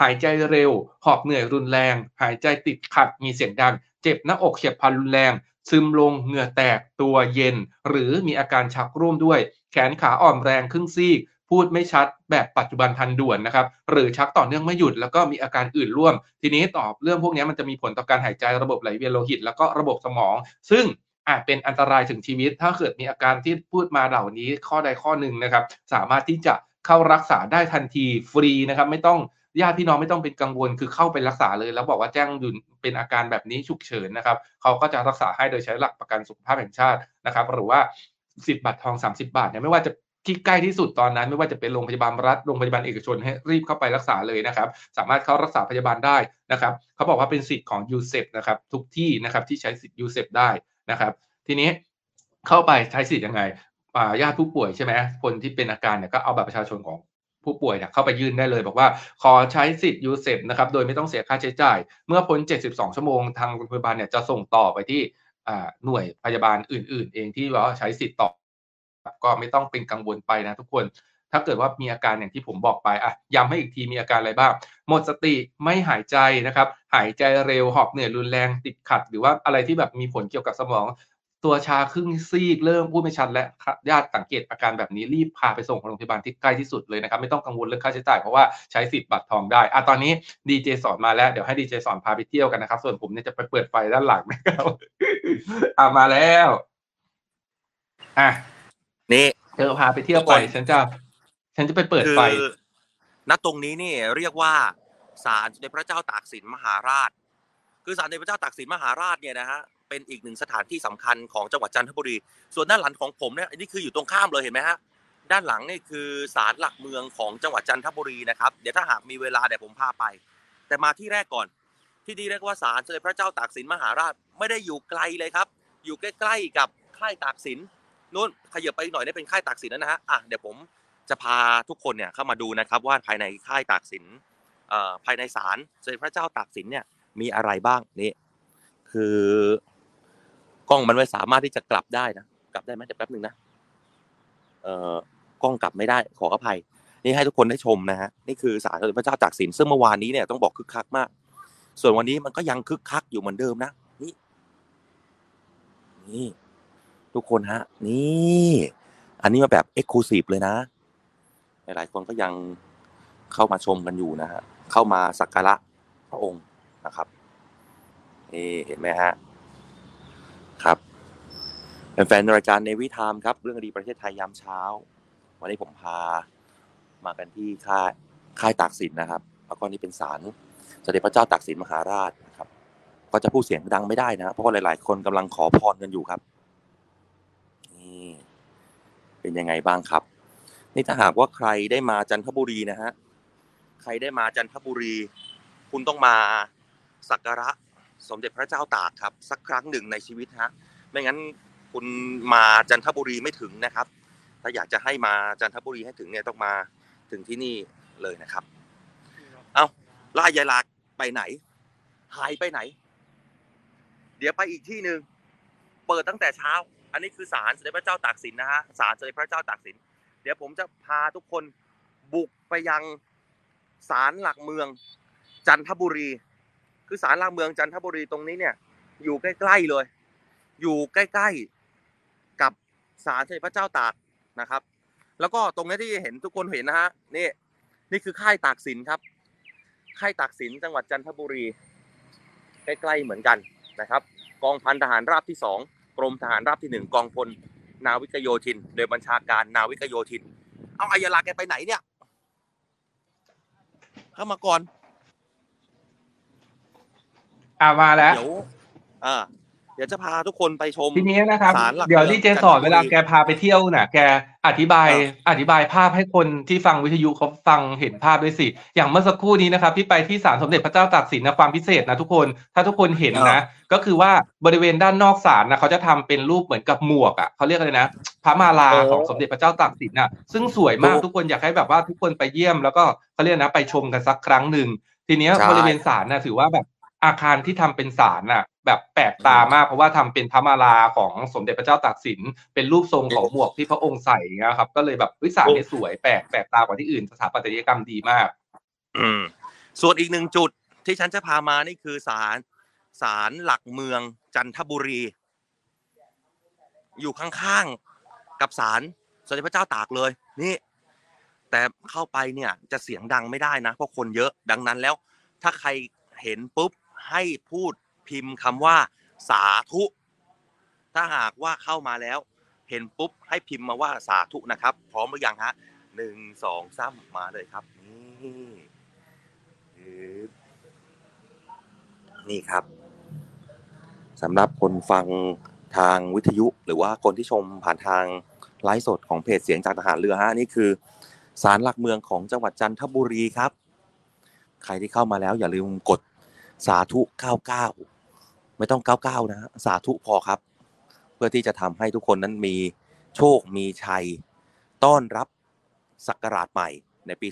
หายใจเร็ว หอบเหนื่อยรุนแรง หายใจติดขัดมีเสียงดัง เจ็บหน้าอกเฉียบพลันรุนแรง ซึมลงเหงื่อแตกตัวเย็น หรือมีอาการชักร่วมด้วย แขนขาอ่อนแรงครึ่งซีก พูดไม่ชัดแบบปัจจุบันทันด่วนนะครับ หรือชักต่อเนื่องไม่หยุดแล้วก็มีอาการอื่นร่วม ทีนี้ตอบเรื่องพวกนี้มันจะมีผลต่อการหายใจระบบไหลเวียนโลหิต แล้วก็ระบบสมอง ซึ่งอาจเป็นอันตรายถึงชีวิต ถ้าเกิดมีอาการที่พูดมาเหล่านี้ข้อใดข้อหนึ่งนะครับ สามารถที่จะเข้ารักษาได้ทันทีฟรีนะครับไม่ต้องญาติพี่น้องไม่ต้องเป็นกังวลคือเข้าไปรักษาเลย แล้วบอกว่าแจ้งยู่เป็นอาการแบบนี้ฉุกเฉินนะครับเขาก็จะรักษาให้โดยใช้หลักประกันสุขภาพแห่งชาตินะครับ หรือว่าสิทธิ์บัตรทอง 30 บาทเนี่ยไม่ว่าจะ ที่ใกล้ที่สุดตอนนั้นไม่ว่าจะเป็นโรงพยาบาลรัฐโรงพยาบาลเอกชนให้รีบเข้าไปรักษาเลยนะครับ สามารถเข้ารักษาพยาบาลได้นะครับเขาบอกว่าเป็นสิทธิ์ของ UCEP นะครับทุกที่นะครับที่ใช้สิทธิ์ UCEP ได้นะครับ ทีนี้เข้าไปใช้สิทธิ์ยังไงญาติผู้ป่วยใช่ไหมคนที่เป็นอาการเนี่ยก็เอาบัตรประชาชนของผู้ป่วยเนี่ยเข้าไปยื่นได้เลย บอกว่าขอใช้สิทธิ์ UCEP นะครับโดยไม่ต้องเสียค่าใช้จ่าย เมื่อพ้น 72 ชั่วโมงทางโรงพยาบาลเนี่ยจะส่งต่อไปที่หน่วยพยาบาลอื่น ๆ เองที่ว่าใช้สิทธิ์ต่อ ก็ไม่ต้องเป็นกังวลไปนะทุกคน ถ้าเกิดว่ามีอาการอย่างที่ผมบอกไปอะย้ำให้อีกทีมีอาการอะไรบ้าง หมดสติไม่หายใจนะครับ หายใจเร็วหอบเหนื่อยรุนแรงติดขัด หรือว่าอะไรที่แบบมีผลเกี่ยวกับสมอง ตัวชาครึ่งซีกเริ่มพูดไม่ชัดและญาติสังเกตอาการแบบนี้รีบพาไปส่งโรงพยาบาลที่ใกล้ที่สุดเลยนะครับ ไม่ต้องกังวลเรื่องค่าใช้จ่ายเพราะว่าใช้สิทธิ์บัตรทองได้อะตอนนี้ดีเจสอนมาแล้วเดี๋ยวให้ดีเจสอนพาไปเที่ยวกันนะครับ ส่วนผมเนี่ยจะไปเปิดไฟด้านหลังนะครับอะมาแล้วอะ นี่เธอพาไปเที่ยวไปฉันจะ ฉันจะไปเปิดไฟคือณตรงนี้นี่เรียกว่าศาลในพระเจ้าตากสินมหาราช คือศาลในพระเจ้าตากสินมหาราชเนี่ยนะฮะเป็นอีกหนึ่งสถานที่สำคัญของจังหวัดจันทบุรี ส่วนด้านหลังของผมเนี่ยนี่คืออยู่ตรงข้ามเลยเห็นไหมฮะด้านหลังนี่คือศาลหลักเมืองของจังหวัดจันทบุรีนะครับเดี๋ยวถ้าหากมีเวลาเดี๋ยวผมพาไป แต่มาที่แรกก่อน ที่นี่เรียกว่าศาลสมเด็จพระเจ้าตากสินมหาราชไม่ได้อยู่ไกลเลยครับ อยู่ใกล้ ๆ กับค่ายตากสิน นู้นขยับไปหน่อยได้เป็นค่ายตากสินแล้วนะฮะอะเดี๋ยวผมจะพาทุกคนเนี่ยเข้ามาดูนะครับ ว่าภายในค่ายตากสินภายในศาลสมเด็จพระเจ้าตากสินเนี่ยมีอะไรบ้างนี่คือกล้องมันไม่สามารถที่จะกลับได้นะกลับได้ไหมเดี๋ยวแป๊บหนึ่งนะเอ่อกล้องกลับไม่ได้ขออภัย นี่ให้ทุกคนได้ชมนะฮะนี่คือศาลสมเด็จพระเจ้าตากสินซึ่งเมื่อวานนี้เนี่ยต้องบอกคึกคักมาก ส่วนวันนี้มันก็ยังคึกคักอยู่เหมือนเดิมนะนี่นี่ ทุกคนฮะ นี่ อันนี้มาแบบเอ็กซ์คลูซีฟเลยนะ หลายๆคนก็ยังเข้ามาชมกันอยู่นะฮะ เข้ามาสักการะพระองค์นะครับนี่เห็นไหมฮะ ครับแฟนรายการในวิธามครับ เรื่องดีประเทศไทยยามเช้า วันนี้ผมพามากันที่ค่ายค่ายตากสินนะครับ แล้วก็นี่เป็นศาลสเด็จพระเจ้าตากสินมหาราชนะครับ ก็จะพูดเสียงดังไม่ได้นะ เพราะว่าหลาย ๆ คนกำลังขอพรกันอยู่ครับ นี่เป็นยังไงบ้างครับ นี่ถ้าหากว่าใครได้มาจันทบุรีนะฮะใครได้มาจันทบุรี คุณต้องมาสักการะสมเด็จพระเจ้าตากครับ สักครั้งหนึ่งในชีวิตฮะไม่งั้นคุณมาจันทบุรีไม่ถึงนะครับ ถ้าอยากจะให้มาจันทบุรีให้ถึงเนี่ยต้องมาถึงที่นี่เลยนะครับ เอาล่ายายลาไปไหน หายไปไหน เดี๋ยวไปอีกที่หนึ่งเปิดตั้งแต่เช้า อันนี้คือศาลสมเด็จพระเจ้าตากสินนะฮะศาลสมเด็จพระเจ้าตากสิน เดี๋ยวผมจะพาทุกคนบุกไปยังศาลหลักเมืองจันทบุรี คือศาลหลักเมืองจันทบุรีตรงนี้เนี่ย อยู่ใกล้ๆเลย อยู่ใกล้ๆกับศาลสมเด็จพระเจ้าตากนะครับ แล้วก็ตรงนี้ที่เห็นทุกคนเห็นนะฮะนี่นี่คือค่ายตากสินครับ ค่ายตากสินจังหวัดจันทบุรี ใกล้ๆเหมือนกันนะครับ กองพันทหารราบที่สอง กรมทหารราบที่หนึ่งกองพลนาวิกโยธิน โดยบัญชาการนาวิกโยธิน เอาอายาลาแกไปไหนเนี่ยเข้ามาก่อนอ่ามาแล้วเดี๋ยวอ่า เดี๋ยวจะพาทุกคนไปชมทีนี้นะครับศาลหลักเดี๋ยวเมืองที่เจสอนจันทบุรีเวลาแกพาไปเที่ยวน่ะ แกอธิบายอ่าอธิบายภาพให้คนที่ฟังวิทยุเขาฟังเห็นภาพด้วยสิ อย่างเมื่อสักครู่นี้นะครับ ที่ไปที่ศาลสมเด็จพระเจ้าตากสินนะความพิเศษนะทุกคนถ้าทุกคนเห็นนะ ก็คือว่าบริเวณด้านนอกศาลนะเขาจะทำเป็นรูปเหมือนกับหมวกอะเขาเรียกอะไรนะพระมาลาของสมเด็จพระเจ้าตากสินน่ะ ซึ่งสวยมากทุกคนอยากให้แบบว่าทุกคนไปเยี่ยมแล้วก็เขาเรียกนะไปชมกันสักครั้งหนึ่งทีเนี้ยใช่บริเวณศาลน่ะถือว่าแบบอาคารที่ทำเป็นศาลน่ะ แบบแปลกตามาก เพราะว่าทำเป็นพระมาลาของสมเด็จพระเจ้าตากสิน เป็นรูปทรงของหมวกที่พระองค์ใส่อย่างเงี้ยครับ ก็เลยแบบวิสาลเนี่ยสวยแปลกแปลกตากว่าที่อื่นสถาปัตยกรรมดีมาก อืม ส่วนอีกหนึ่งจุดที่ฉันจะพามานี่คือศาลศาลหลักเมืองจันทบุรี อยู่ข้างๆกับศาลสมเด็จพระเจ้าตากเลย นี่ แต่เข้าไปเนี่ยจะเสียงดังไม่ได้นะเพราะคนเยอะดังนั้นแล้ว ถ้าใครเห็นปุ๊บให้พูด พิมพ์คำว่าสาธุ ถ้าหากว่าเข้ามาแล้ว เห็นปุ๊บให้พิมพ์มาว่าสาธุนะครับ พร้อมหรือยังฮะหนึ่งสองสามมาเลยครับ นี่นี่ครับสำหรับคนฟังทางวิทยุ หรือว่าคนที่ชมผ่านทางไลฟ์สดของเพจเสียงจากทหารเรือฮะนี่คือศาลหลักเมืองของจังหวัดจันทบุรีครับ ใครที่เข้ามาแล้วอย่าลืมกดสาธุ 99 ไม่ต้อง99นะฮะสาธุพอครับ เพื่อที่จะทำให้ทุกคนนั้นมีโชคมีชัย ต้อนรับศักราชใหม่ในปี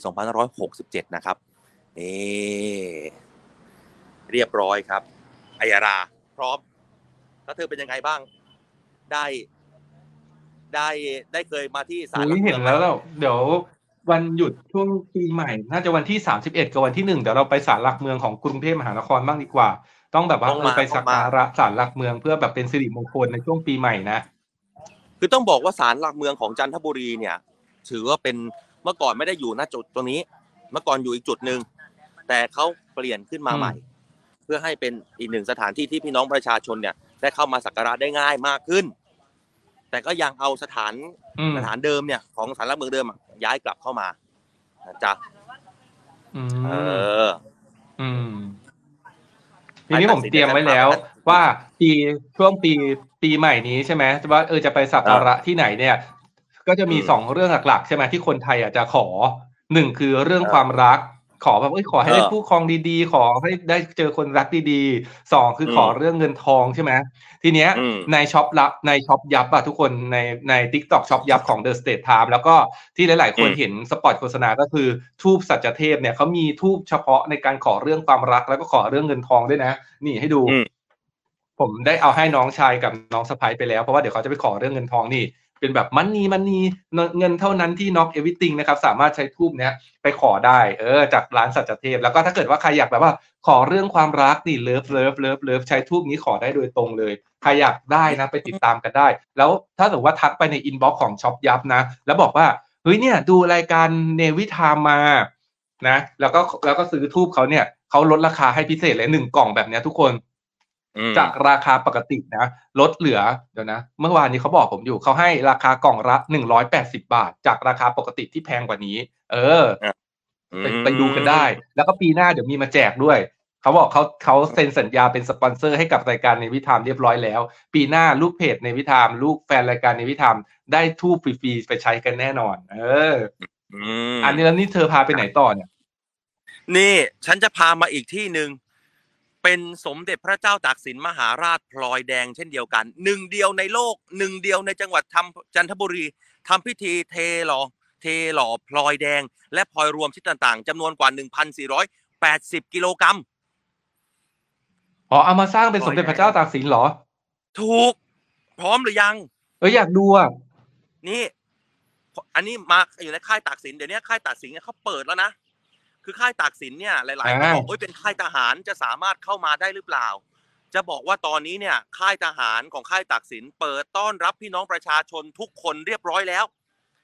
2567 นะครับนี่เรียบร้อยครับอัยารา พร้อมแล้วเธอเป็นยังไงบ้าง ได้ ได้ได้เคยมาที่ศาลเห็นแล้วเราเดี๋ยววันหยุดช่วงปีใหม่ น่าจะวันที่สามสิบเอ็ดกับวันที่หนึ่งเดี๋ยวเราไปศาลหลักเมืองของกรุงเทพมหานครบ้างดีกว่า ต้องแบบว่าต้องเอมาอไปต้สัอกงมาการะศาลหลักเมืองเพื่อแบบเป็นสิริมงคลในช่วงปีใหม่นะคือต้องบอกว่าศาลหลักเมืองของจันทบุรีเนี่ย ถือว่าเป็นเมื่อก่อนไม่ได้อยู่ณจุดตรงนี้ เมื่อก่อนอยู่อีกจุดหนึ่งแต่เขาเปลี่ยนขึ้นมาอืมใหม่ เพื่อให้เป็นอีกหนึ่งสถานที่ที่พี่น้องประชาชนเนี่ยได้เข้ามาสักการะได้ง่ายมากขึ้น แต่ก็ยังเอาสถานอืมสถานเดิมเนี่ย ของศาลหลักเมืองเดิมอะย้ายกลับเข้ามานะจ๊ะอืเอมออืม ทีนี้ผมเตรียมไว้แล้วว่าปีช่วงปีปีใหม่นี้ใช่ไหมว่าเออจะไปสักการะที่ไหนเนี่ย ก็จะมีอืมสองเรื่องหลักๆ ใช่ไหมที่คนไทยอะจะขอหนึ่งคือเรื่องเออความรัก ขอแบบเอ้ยขอให้ได้เออคู่ครองดีๆ ขอให้ได้เจอคนรักดีๆสองคืออมขอเรื่องเงินทองใช่ไหมทีเนี้ยอืมในช็อปลับในช็อปยับอะทุกคนในใน TikTok ช็อปยับของ The State Time แล้วก็ที่หลายๆ คนอืมเห็นสปอตโฆษณาก็คือธูปสัจเทพเนี่ยเขามีธูปเฉพาะในการขอเรื่องความรักแล้วก็ขอเรื่องเงินทองด้วยนะ นี่ให้ดูอืมผมได้เอาให้น้องชายกับน้องสะใภ้ไปแล้วเพราะว่าเดี๋ยวเขาจะไปขอเรื่องเงินทองนี่ เป็นแบบ money money เงินเท่านั้นที่ knock everything นะครับสามารถใช้ธูปเนี้ยไปขอได้เออจากร้านสัจเทพ แล้วก็ถ้าเกิดว่าใครอยากแบบว่า ขอเรื่องความรักนี่ love love love love ใช้ธูปนี้ขอได้โดยตรงเลยใครอยากได้นะไปติดตามกันได้ แล้วถ้าสมมติว่าทักไปใน inbox ของช็อปยับนะ แล้วบอกว่าเฮ้ยเนี่ยดูรายการ Navy Time มานะ แล้วก็แล้วก็ซื้อธูปเขาเนี่ยเขาลดราคาให้พิเศษเลยหนึ่งกล่องแบบเนี้ยทุกคน จากราคาปกตินะลดเหลือเดี๋ยวนะ เมื่อวานนี้เขาบอกผมอยู่เขาให้ราคากล่องละหนึ่งร้อยแปดสิบาท จากราคาปกติที่แพงกว่านี้ เออไปไปดูกันได้ แล้วก็ปีหน้าเดี๋ยวมีมาแจกด้วยเขาบอกเขาเขาเซ็นสัญญาเป็นสปอนเซอร์ให้กับรายการ Navy Time เรียบร้อยแล้ว ปีหน้าลูกเพจในวิธามลูกแฟนรายการในวิธามได้ทูบฟรีๆไปใช้กันแน่นอน เอออืมอันนี้แล้วนี่เธอพาไปไหนต่อเนี่ย นี่ ฉันจะพามาอีกที่หนึ่ง เป็นสมเด็จพระเจ้าตากสินมหาราชพลอยแดงเช่นเดียวกัน หนึ่งเดียวในโลกหนึ่งเดียวในจังหวัดทำจันทบุรีทำพิธีเทหล่อเทหล่อพลอยแดง และพลอยรวมชิ้นต่างๆจำนวนกว่า 1,480 กิโลกรัมอ๋อเอามาสร้างเป็นสมเด็จพระเจ้าตากสินเหรอ ถูก พร้อมหรือยัง เอออยากดูอะนี่ อันนี้มาอยู่ในค่ายตากสินเดี๋ยวนี้ค่ายตากสินเนี่ยเขาเปิดแล้วนะ คือค่ายตากสินเนี่ยหลายๆคนอ่าบอกโอ้ยเป็นค่ายทหารจะสามารถเข้ามาได้หรือเปล่า จะบอกว่าตอนนี้เนี่ยค่ายทหารของค่ายตากสินเปิดต้อนรับพี่น้องประชาชนทุกคนเรียบร้อยแล้ว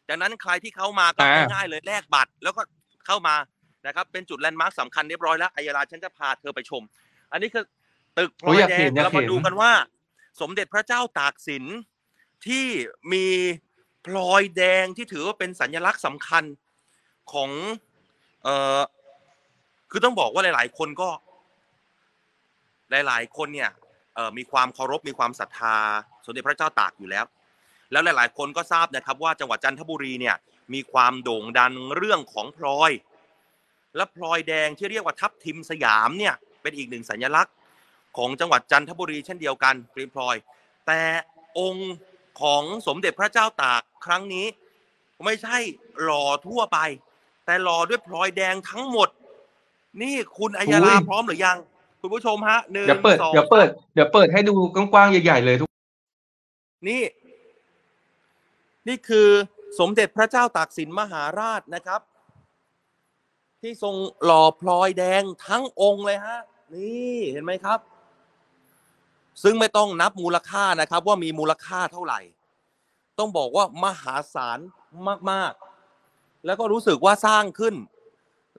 ดังนั้นใครที่เข้ามาก็อ่าง่ายๆเลยแลกบัตร แล้วก็เข้ามานะครับเป็นจุดแลนด์มาร์คสำคัญเรียบร้อยแล้วอัยราฉันจะพาเธอไปชม อันนี้คือตึกพลโอ้อยยอยากแดเห็งนอยากเรามาเห็นดูกันว่า สมเด็จพระเจ้าตากสินที่มีพลอยแดงที่ถือว่าเป็นสัญลักษณ์สำคัญของ เอ่อคือต้องบอกว่าหลาย ๆ คนก็ หลาย ๆ คนเนี่ยเอ่อมีความเคารพมีความศรัทธา สมเด็จพระเจ้าตากอยู่แล้ว แล้วหลาย ๆ คนก็ทราบนะครับ ว่าจังหวัดจันทบุรีเนี่ย มีความโด่งดังเรื่องของพลอย และพลอยแดงที่เรียกว่าทับทิมสยามเนี่ย เป็นอีกหนึ่งสัญลักษณ์ของจังหวัดจันทบุรีเช่นเดียวกันกรีนพลอย แต่องค์ของสมเด็จพระเจ้าตากครั้งนี้ ไม่ใช่หล่อทั่วไป แต่หล่อด้วยพลอยแดงทั้งหมด นี่คุณอัยยาลาอุ้ยพร้อมหรือยัง คุณผู้ชมฮะหนึ่งเดี๋ยวเปิดสองเดี๋ยวเปิดเดี๋ยวเปิดให้ดูกว้างๆใหญ่ๆเลยทุก นี่ นี่คือสมเด็จพระเจ้าตากสินมหาราชนะครับ ที่ทรงหล่อพลอยแดงทั้งองค์เลยฮะ นี่เห็นไหมครับ ซึ่งไม่ต้องนับมูลค่านะครับ ว่ามีมูลค่าเท่าไหร่ ต้องบอกว่ามหาศาลมากๆ แล้วก็รู้สึกว่าสร้างขึ้น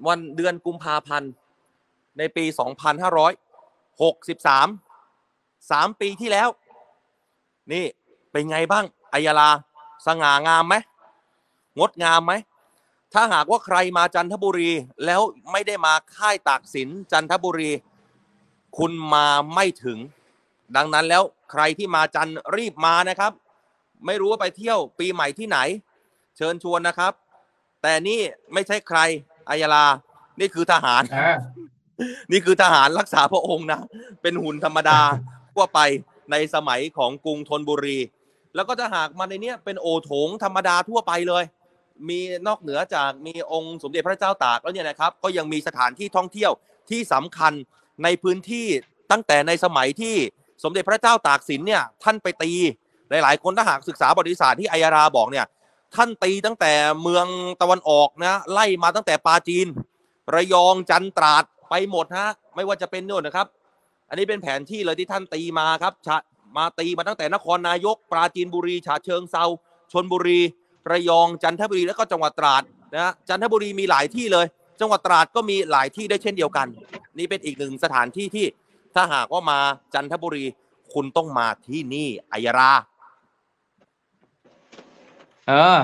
วันเดือนกุมภาพันธ์ในปี 2563สามปีที่แล้ว นี่เป็นไงบ้างอัยาลาสง่างามไหมงดงามไหม ถ้าหากว่าใครมาจันทบุรี แล้วไม่ได้มาค่ายตากสินจันทบุรี คุณมาไม่ถึง ดังนั้นแล้วใครที่มาจันรีบมานะครับ ไม่รู้ว่าไปเที่ยวปีใหม่ที่ไหน เชิญชวนนะครับ แต่นี่ไม่ใช่ใครอายาลา นี่คือทหารอ่านี่คือทหารรักษาพระองค์นะ เป็นหุ่นธรรมดาทั่วไปในสมัยของกรุงธนบุรี แล้วก็จะหากมาในเนี้ยเป็นโอโถงธรรมดาทั่วไปเลย มีนอกเหนือจากมีองค์สมเด็จพระเจ้าตากแล้วเนี่ยนะครับ ก็ยังมีสถานที่ท่องเที่ยวที่สำคัญในพื้นที่ตั้งแต่ในสมัยที่สมเด็จพระเจ้าตากสินเนี่ยท่านไปตี หลาย ๆ คนถ้าหากศึกษาประวัติศาสตร์ที่อัยาราบอกเนี่ย ท่านตีตั้งแต่เมืองตะวันออกนะไล่มาตั้งแต่ปาจีน ระยองจันตราดไปหมดฮะไม่ว่าจะเป็นโน่นนะครับ อันนี้เป็นแผนที่เลยที่ท่านตีมาครับมาตีมาตั้งแต่นครนายก ปราจีนบุรีฉะเชิงเซาชนบุรี ระยองจันทบุรีแล้วก็จังหวัดตราดนะฮะจันทบุรีมีหลายที่เลย จังหวัดตราดก็มีหลายที่ได้เช่นเดียวกัน นี่เป็นอีกหนึ่งสถานที่ที่ถ้าหากว่ามาจันทบุรีคุณต้องมาที่นี่อัยรา เออ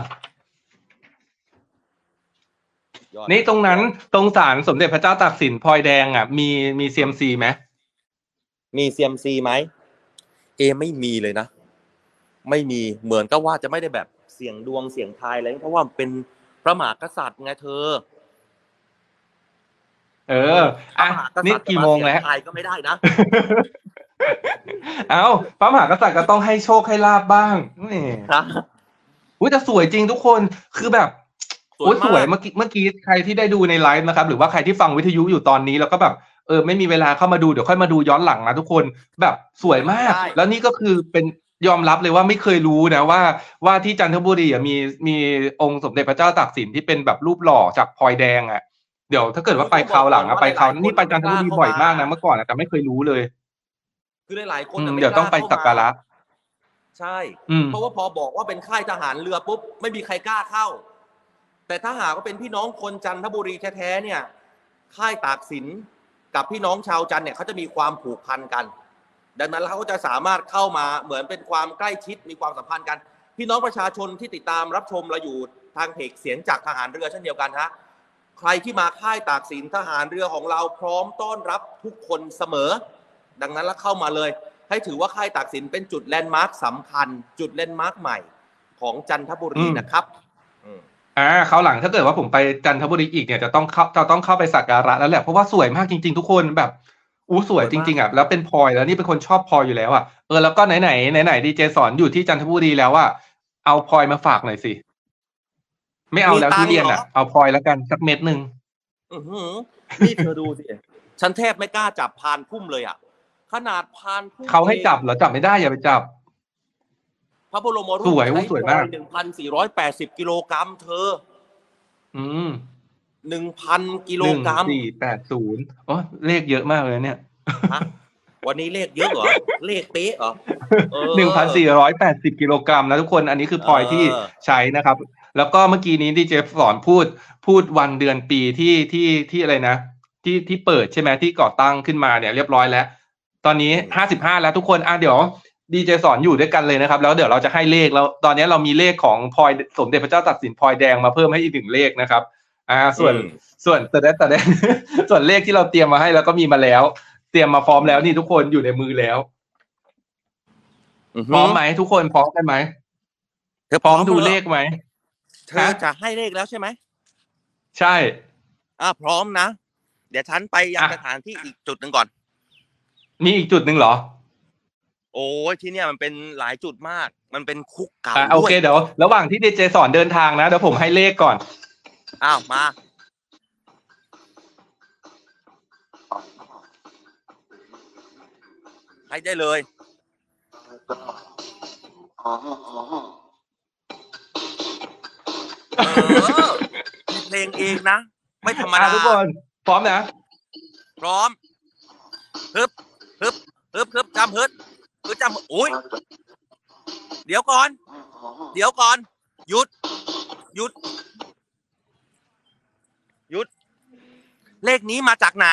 ยอดนี่ตรงนั้นตรงศาลสมเด็จพระเจ้าตากสินพลอยแดงอะ มีมีเซียมซีไหมมีเซียมซีไหมเอไม่มีเลยนะ ไม่มีเหมือนก็ว่าจะไม่ได้แบบเสียงดวงเสียงทายอะไรเพราะว่ามันเป็นพระมหากษัตริย์ไงเธอเออพระอะมหากษัตริย์นี่กี่โมงแล้ว จะาเสียทายก็ไม่ได้นะ เอ้าพระมหากษัตริย์ก็ต้องให้โชคให้ลาบบ้างนี่ นะ อุ้ยแต่สวยจริงทุกคนคือแบบสวยโอ้ยมากสวยเมื่อกี้เมื่อกี้ใครที่ได้ดูในไลฟ์นะครับ หรือว่าใครที่ฟังวิทยุอยู่ตอนนี้แล้วก็แบบเออไม่มีเวลาเข้ามาดูเดี๋ยวค่อยมาดูย้อนหลังนะทุกคนแบบสวยมาก แล้วนี่ก็คือเป็นยอมรับเลยว่าไม่เคยรู้นะว่า ว่าที่จันทบุรีอะมีมีองค์สมเด็จพระเจ้าตากสินที่เป็นแบบรูปหล่อจากพลอยแดงอะเดี๋ยวถ้าเกิดว่าไปคราวหลังอะไปคราวนี่ไปจันทบุรีบ่อยมากนะเมื่อก่อนอะแต่ไม่เคยรู้เลย คือหลายๆคนอืมน่ะม่เดี๋ยวต้องไปกล้าสักการะเข้ ใช่ อืม เพราะว่าพอบอกว่าเป็นค่ายทหารเรือปุ๊บไม่มีใครกล้าเข้า แต่ถ้าหากว่าเป็นพี่น้องคนจันทบุรีแท้ๆเนี่ย ค่ายตากสินกับพี่น้องชาวจันทร์เนี่ยเขาจะมีความผูกพันกัน ดังนั้นแล้วเขาก็จะสามารถเข้ามาเหมือนเป็นความใกล้ชิดมีความสัมพันธ์กัน พี่น้องประชาชนที่ติดตามรับชมเราอยู่ทางเพจเสียงจากทหารเรือเช่นเดียวกันฮะใครที่มาค่ายตากสินทหารเรือของเราพร้อมต้อนรับทุกคนเสมอ ดังนั้นแล้วเข้ามาเลย ให้ถือว่าค่ายตากสินเป็นจุดแลนด์มาร์คสำคัญ จุดแลนด์มาร์คใหม่ของจันทบุรีอืมนะครับอืมอ่าคราวหลังถ้าเกิดว่าผมไปจันทบุรีอีกเนี่ยจะต้องเข้าจะต้องเข้าไปสักการะแล้วแหละเพราะว่าสวยมากจริง ๆ ทุกคนแบบอู้สวยจริงๆอะแล้วเป็นพลอยแล้วนี่เป็นคนชอบพลอยอยู่แล้วอะเออแล้วก็ไหนไหนไหนไหนดีเจสอนอยู่ที่จันทบุรีแล้วอะเอาพลอยมาฝากหน่อยสิไม่เอาแล้วมีตัทุงค์เรียนเหรออะเอาพลอยแล้วกันสักเม็ดหนึ่งอื้อหือนี่เธอดูสิฉันแทบไม่กล้าจับพานพุ่มเลยอะ ขนาดพานพุ่มเขาให้จับเหรอจับไม่ได้อย่าไปจับ พระบรมรูปสวยอู้สวยมากหนึ่งพันสี่ร้อยแปดสิบกิโลกรัมเธอ อืมหนึ่งพันกิโลหนึ่งกรัมสี่แปดศูนย์อ๋อเลขเยอะมากเลยเนี่ยฮะวันนี้เลขเยอะเหรอ เลขเป๊ะเหรอเออหนึ่งพันสี่ร้อยแปดสิบกิโลกรัมนะทุกคนอันนี้คือพลอยที่เออใช้นะครับ แล้วก็เมื่อกี้นี้ดีเจสอนพูดพูดวันเดือนปีที่ที่ที่อะไรนะ ที่ที่เปิดใช่ไหมที่ก่อตั้งขึ้นมาเนี่ยเรียบร้อยแล้ว ตอนนี้ห้าสิบห้าแล้วทุกคนอะเดี๋ยวดีเจสอนอยู่ด้วยกันเลยนะครับ แล้วเดี๋ยวเราจะให้เลขแล้ว ตอนนี้เรามีเลขของพลอยสมเด็จพระเจ้าตากสินพลอยแดงมาเพิ่มให้อีกหนึ่งเลขนะครับ อ่า ส่วนอืมส่วนแต่ได้แต่ได้ส่วนเลขที่เราเตรียมมาให้แล้วก็มีมาแล้ว เตรียมมาพร้อมแล้วนี่ทุกคนอยู่ในมือแล้วพร้อมไหมทุกคนพร้อมกันไหมเธอพร้อมดูหเลขไหมเธอจะให้เลขแล้วใช่ไหมใช่ อ่าพร้อมนะ เดี๋ยวฉันไปยังอะสถานที่อีกจุดหนึ่งก่อน มีอีกจุดหนึ่งเหรอ โอ้ยที่เนี่ยมันเป็นหลายจุดมาก มันเป็นคุกเก่าอะโอด้วยเคเดี๋ยวระหว่างที่ดีเจสอนเดินทางนะเดี๋ยวผมให้เลขก่อน อ้าวมาให้ได้เลย เออมีเพลงเองนะ ไม่ธรรมอะดาทุกคน พร้อมนะ พร้อมฮึบ ฮึบฮึบจำฮึดฮึบจำโอ้ยเดี๋ยวก่อน เดี๋ยวก่อน หยุด หยุด หยุด เลขนี้มาจากไหน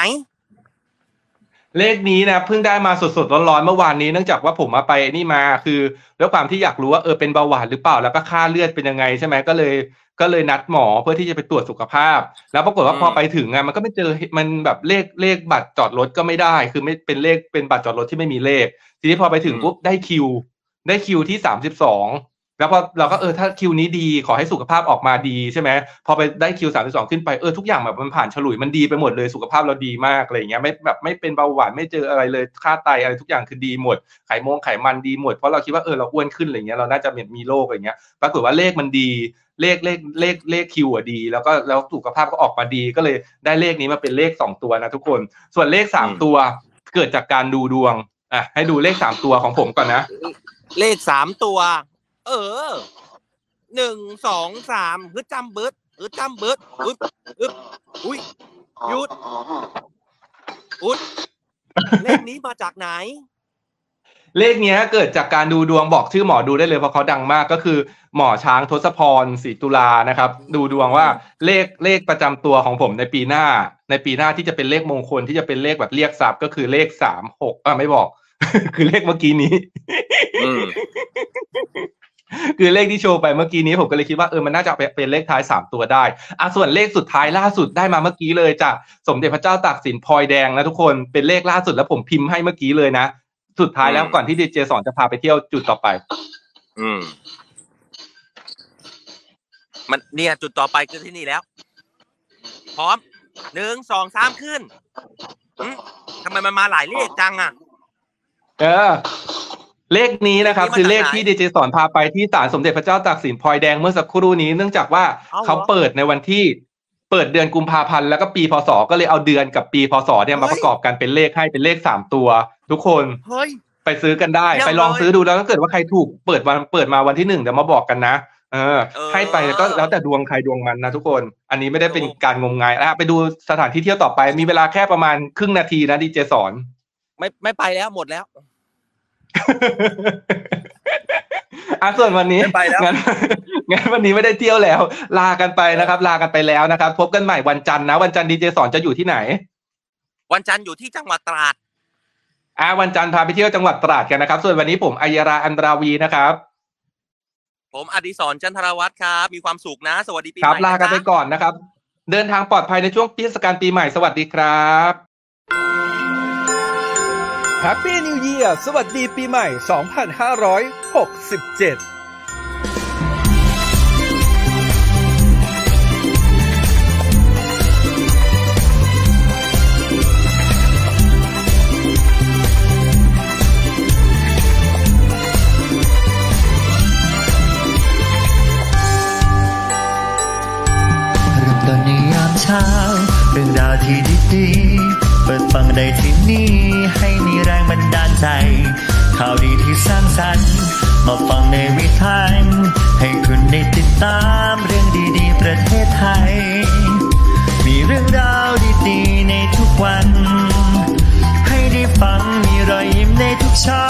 เลขนี้นะเพิ่งได้มาสดๆร้อนๆเมื่อวานนี้เนื่องจากว่าผมมาไปนี่มาคือด้วยความที่อยากรู้ว่าเออเป็นเบาหวานหรือเปล่าแล้วก็ค่าเลือดเป็นยังไงใช่ไหมก็เลยก็เลยนัดหมอเพื่อที่จะไปตรวจสุขภาพ แล้วปรากฏว่าอืมพอไปถึงอะมันก็ไม่เจอมันแบบเลขเลขบัตรจอดรถก็ไม่ได้ คือไม่เป็นเลขเป็นบัตรจอดรถที่ไม่มีเลข ทีนี้พอไปถึงปุ๊บได้คิว ได้คิวที่สามสิบสอง แล้วพอเราก็เออถ้าคิวนี้ดีขอให้สุขภาพออกมาดีใช่ไหมพอไปได้คิวสามสิบสองขึ้นไปเออทุกอย่างแบบมันผ่านฉลุยมันดีไปหมดเลยสุขภาพเราดีมากอะไรอย่างเงี้ยไม่แบบไม่เป็นเบาหวานไม่เจออะไรเลยค่าไตอะไรทุกอย่างคือดีหมดไขมงไขมันดีหมดเพราะเราคิดว่าเออเราอ้วนขึ้นอะไรเงี้ยเราน่าจะมีโรคอะไรเงี้ยปรากฏว่าเลขมันดีเลขเลขเลขเลขคิวอะดี แล้วก็แล้วสุขภาพก็ออกมาดีก็เลยได้เลขนี้มาเป็นเลขสองตัวนะทุกคน ส่วนเลขสามตัวเกิดจากการดูดวงอะให้ดูเลขสามตัวของผมก่อนนะ เลขสามตัว เออหนึ่งสองสามฮึดจำเบิดฮึดจำเบิดอึ๊บอึ๊บอุ้ยหยุดอุดเลขนี้มาจากไหน เลขเนี้ยเกิดจากการดูดวงบอกชื่อหมอดูได้เลยเพราะเขาดังมากก็คือ หมอช้างทศพรศรีตุลานะครับ ดูดวงว่าเลขเลขประจำตัวของผมในปีหน้า ในปีหน้าที่จะเป็นเลขมงคลที่จะเป็นเลขแบบเรียกทรัพย์ก็คือเลขสามหกอ่าไม่บอก คือเลขเมื่อกี้นี้อืม คือเลขที่โชว์ไปเมื่อกี้นี้ผมก็เลยคิดว่าเออมันน่าจะเป็นเลขท้ายสามตัวได้อะส่วนเลขสุดท้ายล่าสุดได้มาเมื่อกี้เลยจากสมเด็จพระเจ้าตากสินพลอยแดงนะทุกคนเป็นเลขล่าสุดแล้วผมพิมพ์ให้เมื่อกี้เลยนะ สุดท้ายแล้วก่อนที่ดีเจสอนจะพาไปเที่ยวจุดต่อไป อืม มันเนี่ยจุดต่อไปคือที่นี่แล้ว พร้อมหนึ่งสองสามขึ้นอืมทำไมมันมาหลายเลขจังอะ เออ เลขนี้นะครับเลขนี้มาคือเลขจากไหนที่ดีเจสอนพาไปที่ศาลสมเด็จพระเจ้าตากสินพลอยแดงเมื่อสักครู่นี้เนื่องจากว่าเอาเหรอเขาเปิดในวันที่เปิดเดือนกุมภาพันธ์แล้วก็ปีพศก็เลยเอาเดือนกับปีพศเนี่ยมาเฮ้ยประกอบกันเป็นเลขให้เป็นเลขสามตัว ทุกคนเฮ้ยไปซื้อกันได้เยี่ยมไปลองเลยซื้อดูแล้วถ้าเกิดว่าใครถูกเปิดวันเปิดมาวันที่หนึ่งเดี๋ยวมาบอกกันนะเออเออให้ไปแล้วก็แล้วแต่ดวงใครดวงมันนะทุกคน อันนี้ไม่ได้เป็นถูกการงมงายอะไปดูสถานที่เที่ยวต่อไปมีเวลาแค่ประมาณครึ่งนาทีนะดีเจสอน ไม่ไม่ไปแล้วหมดแล้ว อะส่วนวันนี้ไม่ไปแล้วงั้นงั้นวันนี้ไม่ได้เที่ยวแล้ว ลากันไปนะครับ ลากันไปแล้วนะครับ พบกันใหม่วันจันทร์นะวันจันทร์ดีเจสอนจะอยู่ที่ไหน วันจันทร์อยู่ที่จังหวัดตราดอะวันจันทร์พาไปเที่ยวจังหวัดตราดกันนะครับ ส่วนวันนี้ผมอัยราอันดราวีนะครับ ผมอดิศรจันทรวัฒน์ครับ มีความสุขนะ สวัสดีปีใหม่ครับลากันไปะจ๊ะก่อนนะครับ เดินทางปลอดภัยในช่วงเทศกาลปีใหม่สวัสดีครับ Happy New Year สวัสดีปีใหม่ 2567เริ่มต้ยามเช้าเรื่องราวที่ดีๆ เปิดฟังได้ที่นี่ให้มีแรงบันดาลใจ ข่าวดีที่สร้างสรรค์ มาฟังในวิถีให้คุณได้ติดตามเรื่องดีๆ ประเทศไทย มีเรื่องราวดีๆ ในทุกวัน ให้ได้ฟังมีรอยยิ้มในทุกเช้า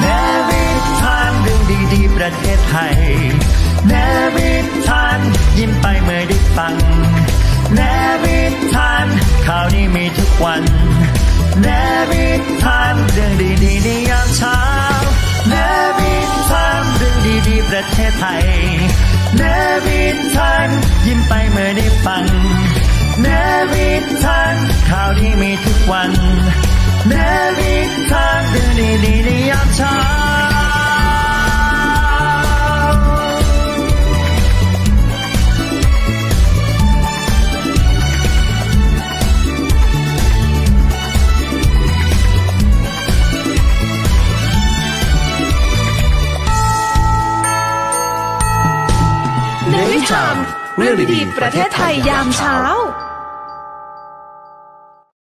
แนวิทานเรื่องดีๆ ประเทศไทยแนวิทานยิ้มไปเมื่อได้ฟัง แนวิทานข่าวดีมีทุกวันแนวิทานเรื่องดีๆในยามเช้าแนวิทานเรื่องดีๆประเทศไทยแนวิทานยิ้มไปเมื่อได้ฟังแนวิทานข่าวดีมีทุกวันแนวิทานเรื่องดีๆในยามเช้า ในวิชามเรื่องดีๆประเทศไทยยามเช้า